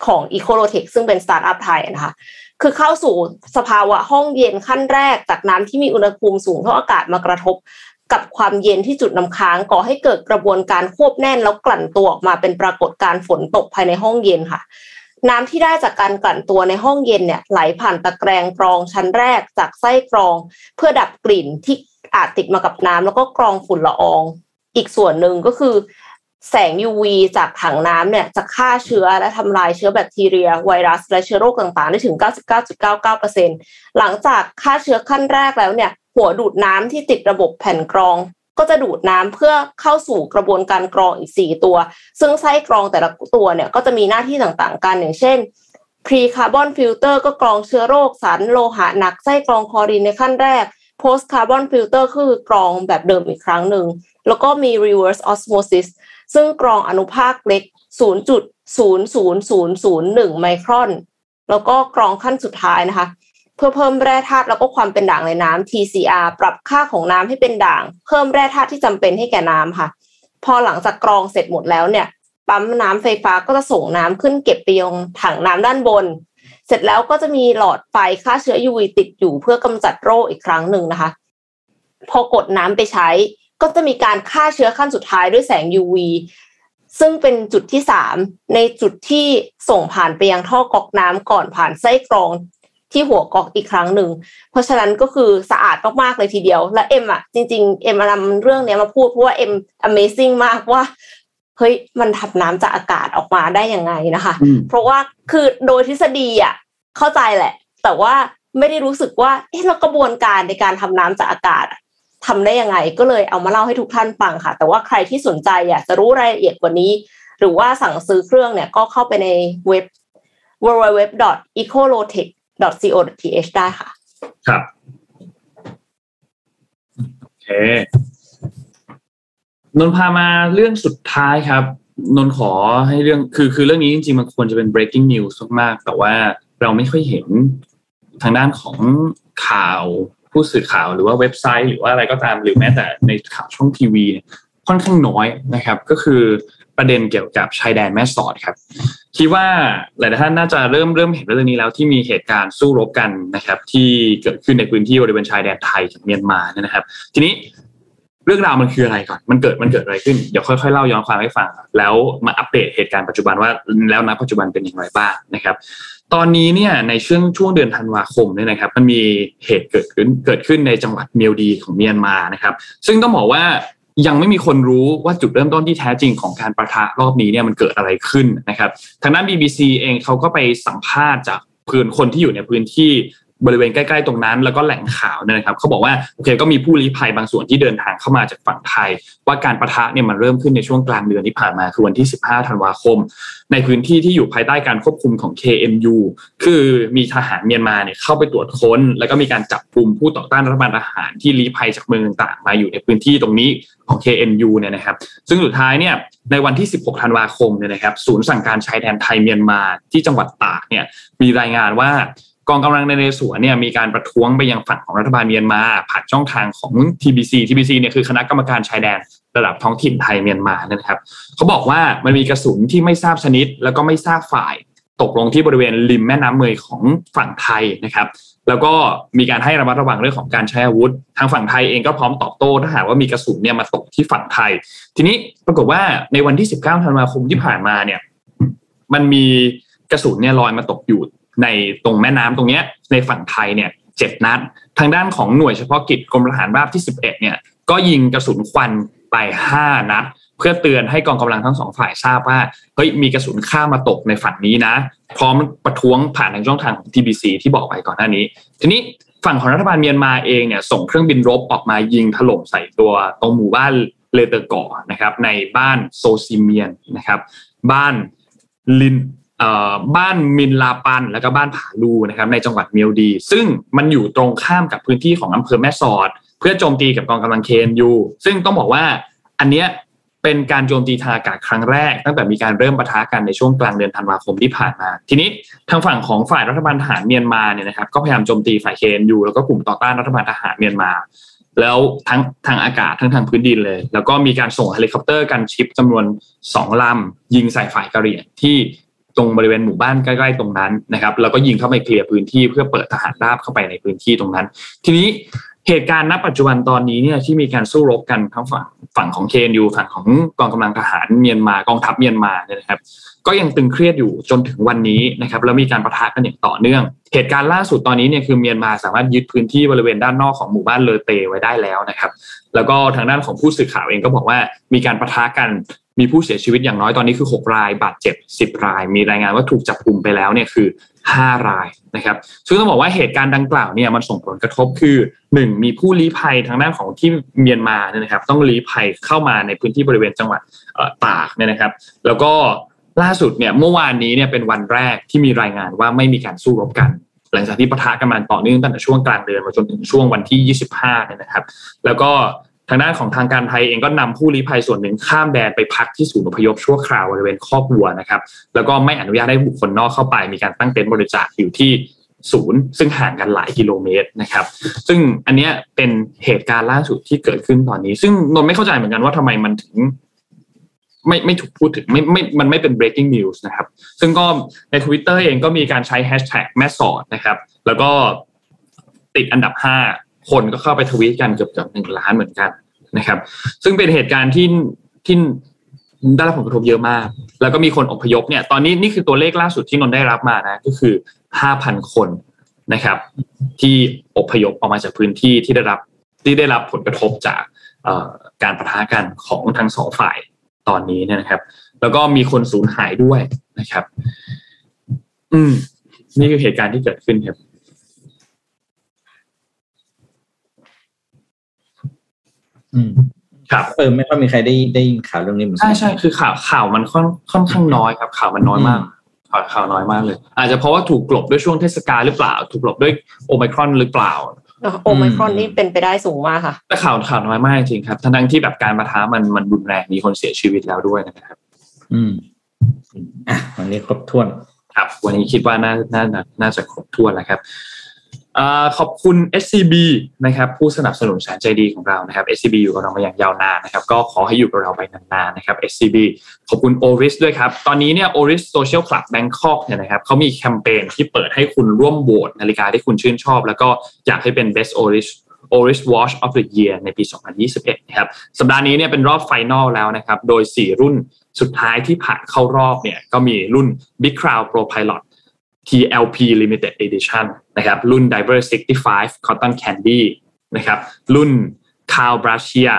ของ e c o l o t e c h ซึ่งเป็นสตาร์ทอัพไทยนะคะ คือเข้าสู่สภาวะห้องเย็นขั้นแรกจากน้ำที่มีอุณหภูมิสูงเท่าอากาศมากระทบกับความเย็นที่จุดน้าค้างก่อให้เกิดกระบวนการควบแน่นแล้วกลั่นตัวออกมาเป็นปรากฏการฝนตกภายในห้องเย็นค่ะ น้ำที่ได้จากการกลั่นตัวในห้องเย็นเนี่ยไหลผ่านตะแกรงกรองชั้นแรกจากไส้กรอง เพื่อดับกลิ่นที่อาจติดมากับน้ำแล้วก็กรองฝุ่นละออง อีกส่วนหนึ่งก็คือ แสง UV จากถังน้ำเนี่ยจะฆ่าเชื้อและทำลายเชื้อแบคทีเรีย ไวรัส และเชื้อโรคต่างๆ ได้ถึง 99.99%หลังจากฆ่าเชื้อขั้นแรกแล้วเนี่ย หัวดูดน้ำที่ติดระบบแผ่นกรอง ก็จะดูดน้ำเพื่อเข้าสู่กระบวนการกรองอีก 4 ตัว ซึ่งไส้กรองแต่ละตัวเนี่ยก็จะมีหน้าที่ต่างๆ กันอย่างเช่น pre carbon filter ก็กรองเชื้อโรคสารโลหะหนักไส้กรองคลอรีนในขั้นแรก post carbon filter คือกรองแบบเดิมอีกครั้งหนึ่งแล้วก็มี reverse osmosis ซึ่งกรองอนุภาคเล็ก 0.00001 ไมครอน แล้วก็กรองขั้นสุดท้ายนะคะ เพื่อเพิ่มแร่ธาตุแล้วก็ความเป็นด่างในน้ำ TCR ปรับค่าของน้ำให้เป็นด่าง เพิ่มแร่ธาตุที่จำเป็นให้แก่น้ำค่ะ พอหลังจากกรองเสร็จหมดแล้วเนี่ย ปั๊มน้ำไฟฟ้าก็จะส่งน้ำขึ้นเก็บไปยังถังน้ำด้านบน เสร็จแล้วก็จะมีหลอดไฟฆ่าเชื้อ UV ติดอยู่เพื่อกำจัดโรคอีกครั้งหนึ่งนะคะ พอกดน้ำไปใช้ ก็จะมีการฆ่าเชื้อขั้นสุดท้ายด้วยแสง UV ซึ่งเป็นจุดที่สามในจุดที่ส่งผ่านไปยังท่อกอกน้ำก่อนผ่านไส้กรองที่หัวกอกอีกครั้งหนึ่ง เพราะฉะนั้นก็คือสะอาดมากๆเลยทีเดียว และเอ็มอะจริง ๆ เอ็มนำเรื่องนี้มาพูดเพราะว่าเอ็ม Amazing มากว่าเฮ้ยมันทำน้ำจากอากาศออกมาได้ยังไงนะคะ เพราะว่าคือโดยทฤษฎีอะเข้าใจแหละ แต่ว่าไม่ได้รู้สึกว่าเอ๊ะแล้วกระบวนการในการทำน้ำจากอากาศ ทำได้ยังไง ก็เลยเอามาเล่าให้ทุกท่านฟังค่ะ แต่ว่าใครที่สนใจอยากจะรู้รายละเอียดกว่านี้ หรือว่าสั่งซื้อเครื่องเนี่ยก็เข้าไปในเว็บ www.ecolotech.co.th ได้ค่ะ ครับโอเคนนพามาเรื่องสุดท้ายครับ นนขอให้เรื่องคือคือเรื่องนี้จริงๆมันควรจะเป็น breaking news มากๆแต่ว่าเราไม่ค่อยเห็นทางด้านของข่าว ผู้สื่อข่าวหรือว่าเว็บไซต์ หรือว่าอะไรก็ตามหรือแม้แต่ในข่าวช่องทีวีค่อนข้างน้อยนะครับ ก็คือประเด็นเกี่ยวกับชายแดนแม่สอดครับคิดว่าหลายท่านน่าจะเริ่มเริ่มเห็นเรื่องนี้แล้วที่มีเหตุการณ์สู้รบกันนะครับ ที่เกิดขึ้นในพื้นที่บริเวณชายแดนไทยกับเมียนมานะครับ ทีนี้ รื่องราวมันคืออะไรก่อน มันเกิดมันเกิดอะไรขึ้น เดี๋ยวค่อยๆเล่าย้อนความให้ฟัง แล้วมาอัปเดตเหตุการณ์ปัจจุบันว่าแล้วณปัจจุบันเป็นอย่างไรบ้างนะครับ ตอนนี้เนี่ยในช่วงช่วงเดือนธันวาคมเนี่ยนะครับ มันมีเหตุเกิดขึ้นเกิดขึ้นในจังหวัดเมียวดีของเมียนมานะครับ ซึ่งต้องบอกว่ายังไม่มีคนรู้ว่าจุดเริ่มต้นที่แท้จริงของการประทะรอบนี้เนี่ยมันเกิดอะไรขึ้นนะครับ ทางด้าน BBC เองเขาก็ไปสัมภาษณ์จากพื้นคนที่อยู่ในพื้นที่ บริเวณใกล้ๆตรงนั้น แล้วก็แหล่งข่าวนะครับเขาบอกว่าโอเคก็มีผู้ลี้ภัยบางส่วนที่เดินทางเข้ามาจากฝั่งไทย ว่าการประทะเนี่ยมันเริ่มขึ้นในช่วงกลางเดือนที่ผ่านมาคือวันที่ 15 ธันวาคม ในพื้นที่ที่อยู่ภายใต้การควบคุมของ KNU คือมีทหารเมียนมาเนี่ยเข้าไปตรวจค้น แล้วก็มีการจับกลุ่มผู้ต่อต้านรัฐบาลทหารที่ลี้ภัยจากเมืองต่างๆมาอยู่ในพื้นที่ตรงนี้ของ KNU เนี่ยนะครับ ซึ่งสุดท้ายเนี่ยในวันที่ 16 ธันวาคมเนี่ยนะครับ ศูนย์สั่งการชายแดนไทยเมียนมาที่จังหวัดตากเนี่ยมีรายงานว่า กองกำลังในเรสวนเนี่ยมีการประท้วงไปยังฝั่งของรัฐบาลเมียนมาผ่านช่องทางของ TBC TBC เนี่ยคือคณะกรรมการชายแดนระดับท้องถิ่นไทยเมียนมานะครับเขาบอกว่ามันมีกระสุนที่ไม่ทราบชนิด แล้วก็ไม่ทราบฝ่ายตกลงที่บริเวณริมแม่น้ำเมยของฝั่งไทยนะครับ แล้วก็มีการให้ระมัดระวังเรื่องของการใช้อาวุธ ทางฝั่งไทยเองก็พร้อมตอบโต้ถ้าหากว่ามีกระสุนเนี่ยมาตกที่ฝั่งไทย ทีนี้ปรากฏว่าในวันที่ 19 ธันวาคมที่ผ่านมาเนี่ย มันมีกระสุนเนี่ยลอยมาตกอยู่ ในตรงแม่น้ำตรงเนี้ยในฝั่งไทยเนี่ยเจ็ดนัด ทางด้านของหน่วยเฉพาะกิจกรมทหารราบที่ 11เนี่ยก็ยิงกระสุนควันไป 5 นัด เพื่อเตือนให้กองกำลังทั้งสองฝ่ายทราบว่าเฮ้ยมีกระสุนข้ามาตกในฝั่งนี้นะ พร้อมประท้วงผ่านทางช่องทางของ TBC ที่บอกไปก่อนหน้านี้ ทีนี้ฝั่งของรัฐบาลเมียนมาเองเนี่ยส่งเครื่องบินรบออกมายิงถล่มใส่ตัวตรงหมู่บ้านเลเตอร์ก่อนะครับในบ้านโซซิเมียนนะครับบ้านลิน บ้านมินลาปันแล้วก็บ้านผาลูนะครับในจังหวัดเมียวดี ซึ่งมันอยู่ตรงข้ามกับพื้นที่ของอำเภอแม่สอด เพื่อโจมตีกับกองกำลัง KNU ซึ่งต้องบอกว่าอันเนี้ยเป็นการโจมตีทางอากาศครั้งแรก ตั้งแต่มีการเริ่มปะทะกันในช่วงกลางเดือนธันวาคมที่ผ่านมา ทีนี้ทางฝั่งของฝ่ายรัฐบาลทหารเมียนมาเนี่ยนะครับก็พยายามโจมตีฝ่าย KNU แล้วก็กลุ่มต่อต้านรัฐบาลทหารเมียนมา แล้วทั้งทางอากาศทั้งทางพื้นดินเลย แล้วก็มีการส่งเฮลิคอปเตอร์ gunship จำนวนสองลำยิงใส่ฝ่ายกะเหรี่ยงที่ ตรงบริเวณหมู่บ้านใกล้ๆตรงนั้นนะครับ แล้วก็ยิงเข้าไปเคลียร์พื้นที่เพื่อเปิดทหารราบเข้าไปในพื้นที่ตรงนั้น ทีนี้เหตุการณ์ณปัจจุบันตอนนี้เนี่ยที่มีการสู้รบกันทั้งฝั่งฝั่งของ KNU ฝั่งของกองกำลังทหารเมียนมากองทัพเมียนมาเนี่ยนะครับ ก็ยังตึงเครียดอยู่จนถึงวันนี้นะครับแล้วมีการประทะกันอย่างต่อเนื่อง เหตุการณ์ล่าสุดตอนนี้เนี่ยคือเมียนมาสามารถยึดพื้นที่บริเวณด้านนอกของหมู่บ้านเลอเตไว้ได้แล้วนะครับ แล้วก็ทางด้านของผู้สื่อข่าวเองก็บอกว่ามีการประทะกัน มีผู้เสียชีวิตอย่างน้อยตอนนี้คือ 6 ราย บาดเจ็บ 10 ราย มีรายงานว่าถูกจับกลุ่มไปแล้วเนี่ยคือ 5 รายนะครับซึ่งต้องบอกว่าเหตุการณ์ดังกล่าวเนี่ยมันส่งผลกระทบคือ 1 มีผู้ลี้ภัยทางด้านของที่เมียนมาเนี่ยนะครับ ต้องลี้ภัยเข้ามาในพื้นที่บริเวณจังหวัดตากเนี่ยนะครับ แล้วก็ล่าสุดเนี่ยเมื่อวานนี้เนี่ยเป็นวันแรกที่มีรายงานว่าไม่มีการสู้รบกัน หลังจากที่ปะทะกันมาต่อเนื่องตั้งแต่ช่วงกลางเดือนมาจนถึงช่วงวันที่ 25เนี่ยนะครับ แล้วก็ ทางด้านของทางการไทยเองก็นำผู้ลี้ภัยส่วนหนึ่งข้ามแดนไปพักที่ศูนย์อพยพชั่วคราวบริเวณคอกวัวนะครับแล้วก็ไม่อนุญาตให้บุคคลนอกเข้าไป มีการตั้งเต็นท์บริจาคอยู่ที่ศูนย์ซึ่งห่างกันหลายกิโลเมตรนะครับ ซึ่งอันนี้เป็นเหตุการณ์ล่าสุดที่เกิดขึ้นตอนนี้ ซึ่งนนไม่เข้าใจเหมือนกันว่าทำไมมันถึง ไม่ไม่ถูกพูดถึงไม่ไม่มันไม่เป็น breaking news นะครับ ซึ่งก็ใน Twitter เองก็มีการใช้ hashtag แม่สอดนะครับ แล้วก็ติดอันดับห้า คนก็เข้าไปทวีตกันเกือบเกือบหนึ่งล้านเหมือนกันนะครับ ซึ่งเป็นเหตุการณ์ที่ที่ได้รับผลกระทบเยอะมาก แล้วก็มีคนอพยพเนี่ย ตอนนี้นี่คือตัวเลขล่าสุดที่นนได้รับมานะ ก็คือห้าพันคนนะครับ ที่อพยพออกมาจากพื้นที่ที่ได้รับที่ได้รับผลกระทบจากการประทะกันของทั้งสองฝ่ายตอนนี้เนี่ยนะครับ แล้วก็มีคนสูญหายด้วยนะครับ อืม นี่คือเหตุการณ์ที่เกิดขึ้นครับ อืมครับเออไม่ค่อยมีใครได้ได้ยินข่าวเรื่องนี้เหมือนกันใช่ใช่คือข่าวข่าวมันค่อนค่อนข้างน้อยครับ ข่าวมันน้อยมากข่าวข่าวน้อยมากเลย อาจจะเพราะว่าถูกกลบด้วยช่วงเทศกาลหรือเปล่า ถูกกลบด้วยโอไมครอนหรือเปล่าโอไมครอนนี่เป็นไปได้สูงมากค่ะ แต่ข่าวข่าวน้อยมากจริงครับทั้งที่แบบการมาท้ามันมันรุนแรงมีคนเสียชีวิตแล้วด้วยนะครับ อืมอะวันนี้ครบถ้วน ครับ วันนี้คิดว่าน่าน่าน่าจะครบถ้วนแล้วครับ ขอบคุณ SCB นะครับผู้สนับสนุนแสนใจดีของเรานะครับ SCB อยู่กับเรามาอย่างยาวนานนะครับก็ขอให้อยู่กับเราไปนานๆนะครับ SCB ขอบคุณ Oris ด้วยครับ ตอนนี้เนี่ย Oris Social Club Bangkok เนี่ยนะครับเขามีแคมเปญที่เปิดให้คุณร่วมโหวตนาฬิกาที่คุณชื่นชอบ แล้วก็อยากให้เป็น Best Oris Oris Watch of the Year ในปี 2021 นะครับสัปดาห์นี้เนี่ยเป็นรอบไฟนอลแล้วนะครับโดย 4 รุ่นสุดท้ายที่ผ่านเข้ารอบเนี่ยก็มีรุ่น Big Crown Pro Pilot TLP Limited Edition นะครับรุ่น Diver 65 Cotton Candy นะครับรุ่น c a l b r a c i a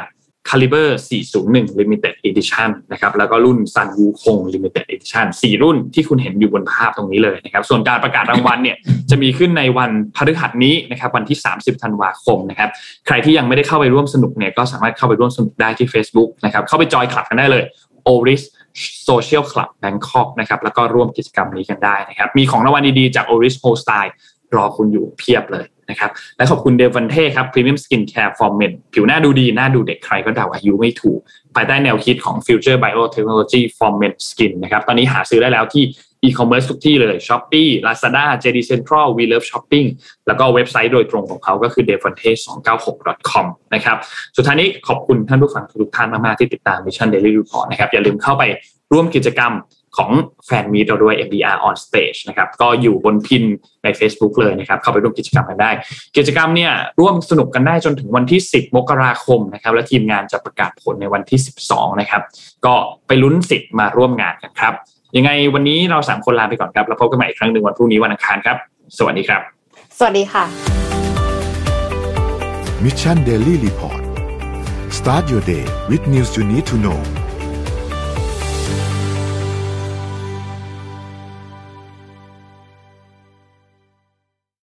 Caliber 401 Limited Edition นะครับแล้วก็รุ่น Sun Wukong Limited Edition 4 รุ่นที่คุณเห็นอยู่บนภาพตรงนี้เลยนะครับส่วนการประกาศรางวัลเนี่ยจะมีขึ้นในวันพฤหัสนี้นะครับวันที่ 30 ธันวาคมนะครับใครที่ยังไม่ได้เข้าไปร่วมสนุกเนี่ยก็สามารถเข้าไปร่วมสนุกได้ที่ Facebook นะครับเข้าไปจอยคลับกันได้เลย โซเชียลคลับแบงคอกนะครับแล้วก็ร่วมกิจกรรมนี้กันได้นะครับมีของรางวัลดีๆจาก Oris h o s t y l e รอคุณอยู่เพียบเลยนะครับและขอบคุณ Defonte ครับ premium skincare for men ผิวหน้าดูดี หน้าดูเด็กใครก็เดาอายุไม่ถูก ภายใต้แนวคิดของ Future Biotechnology for Men Skin นะครับตอนนี้หาซื้อได้แล้วที่ e-commerce ทุกที่เลย Shopee Lazada JD Central We Love Shopping แล้วก็เว็บไซต์โดยตรงของเขาก็คือ d e f o n t e 296 com นะครับ สุดท้ายนี้ขอบคุณท่านผู้ฟังทุกท่านมาก ๆ ที่ติดตาม Mission Daily Report นะครับ อย่าลืมเข้าไปร่วมกิจกรรมของแฟนมีเราด้วย MDR on stage นะครับ ก็อยู่บนพินใน Facebook เลยนะครับ เข้าไปร่วมกิจกรรมกันได้ กิจกรรมเนี่ยร่วมสนุกกันได้จนถึงวันที่ 10 มกราคมนะครับ และทีมงานจะประกาศผลในวันที่ 12 นะครับ ก็ไปลุ้นสิทธิ์มาร่วมงานกันครับ ยังไงวันนี้เราสามคนลาไปก่อนครับ แล้วพบกันใหม่อีกครั้งหนึ่งวันพรุ่งนี้วันอังคารครับ สวัสดีครับ สวัสดีค่ะ Mission Daily Report start your day with news you need to know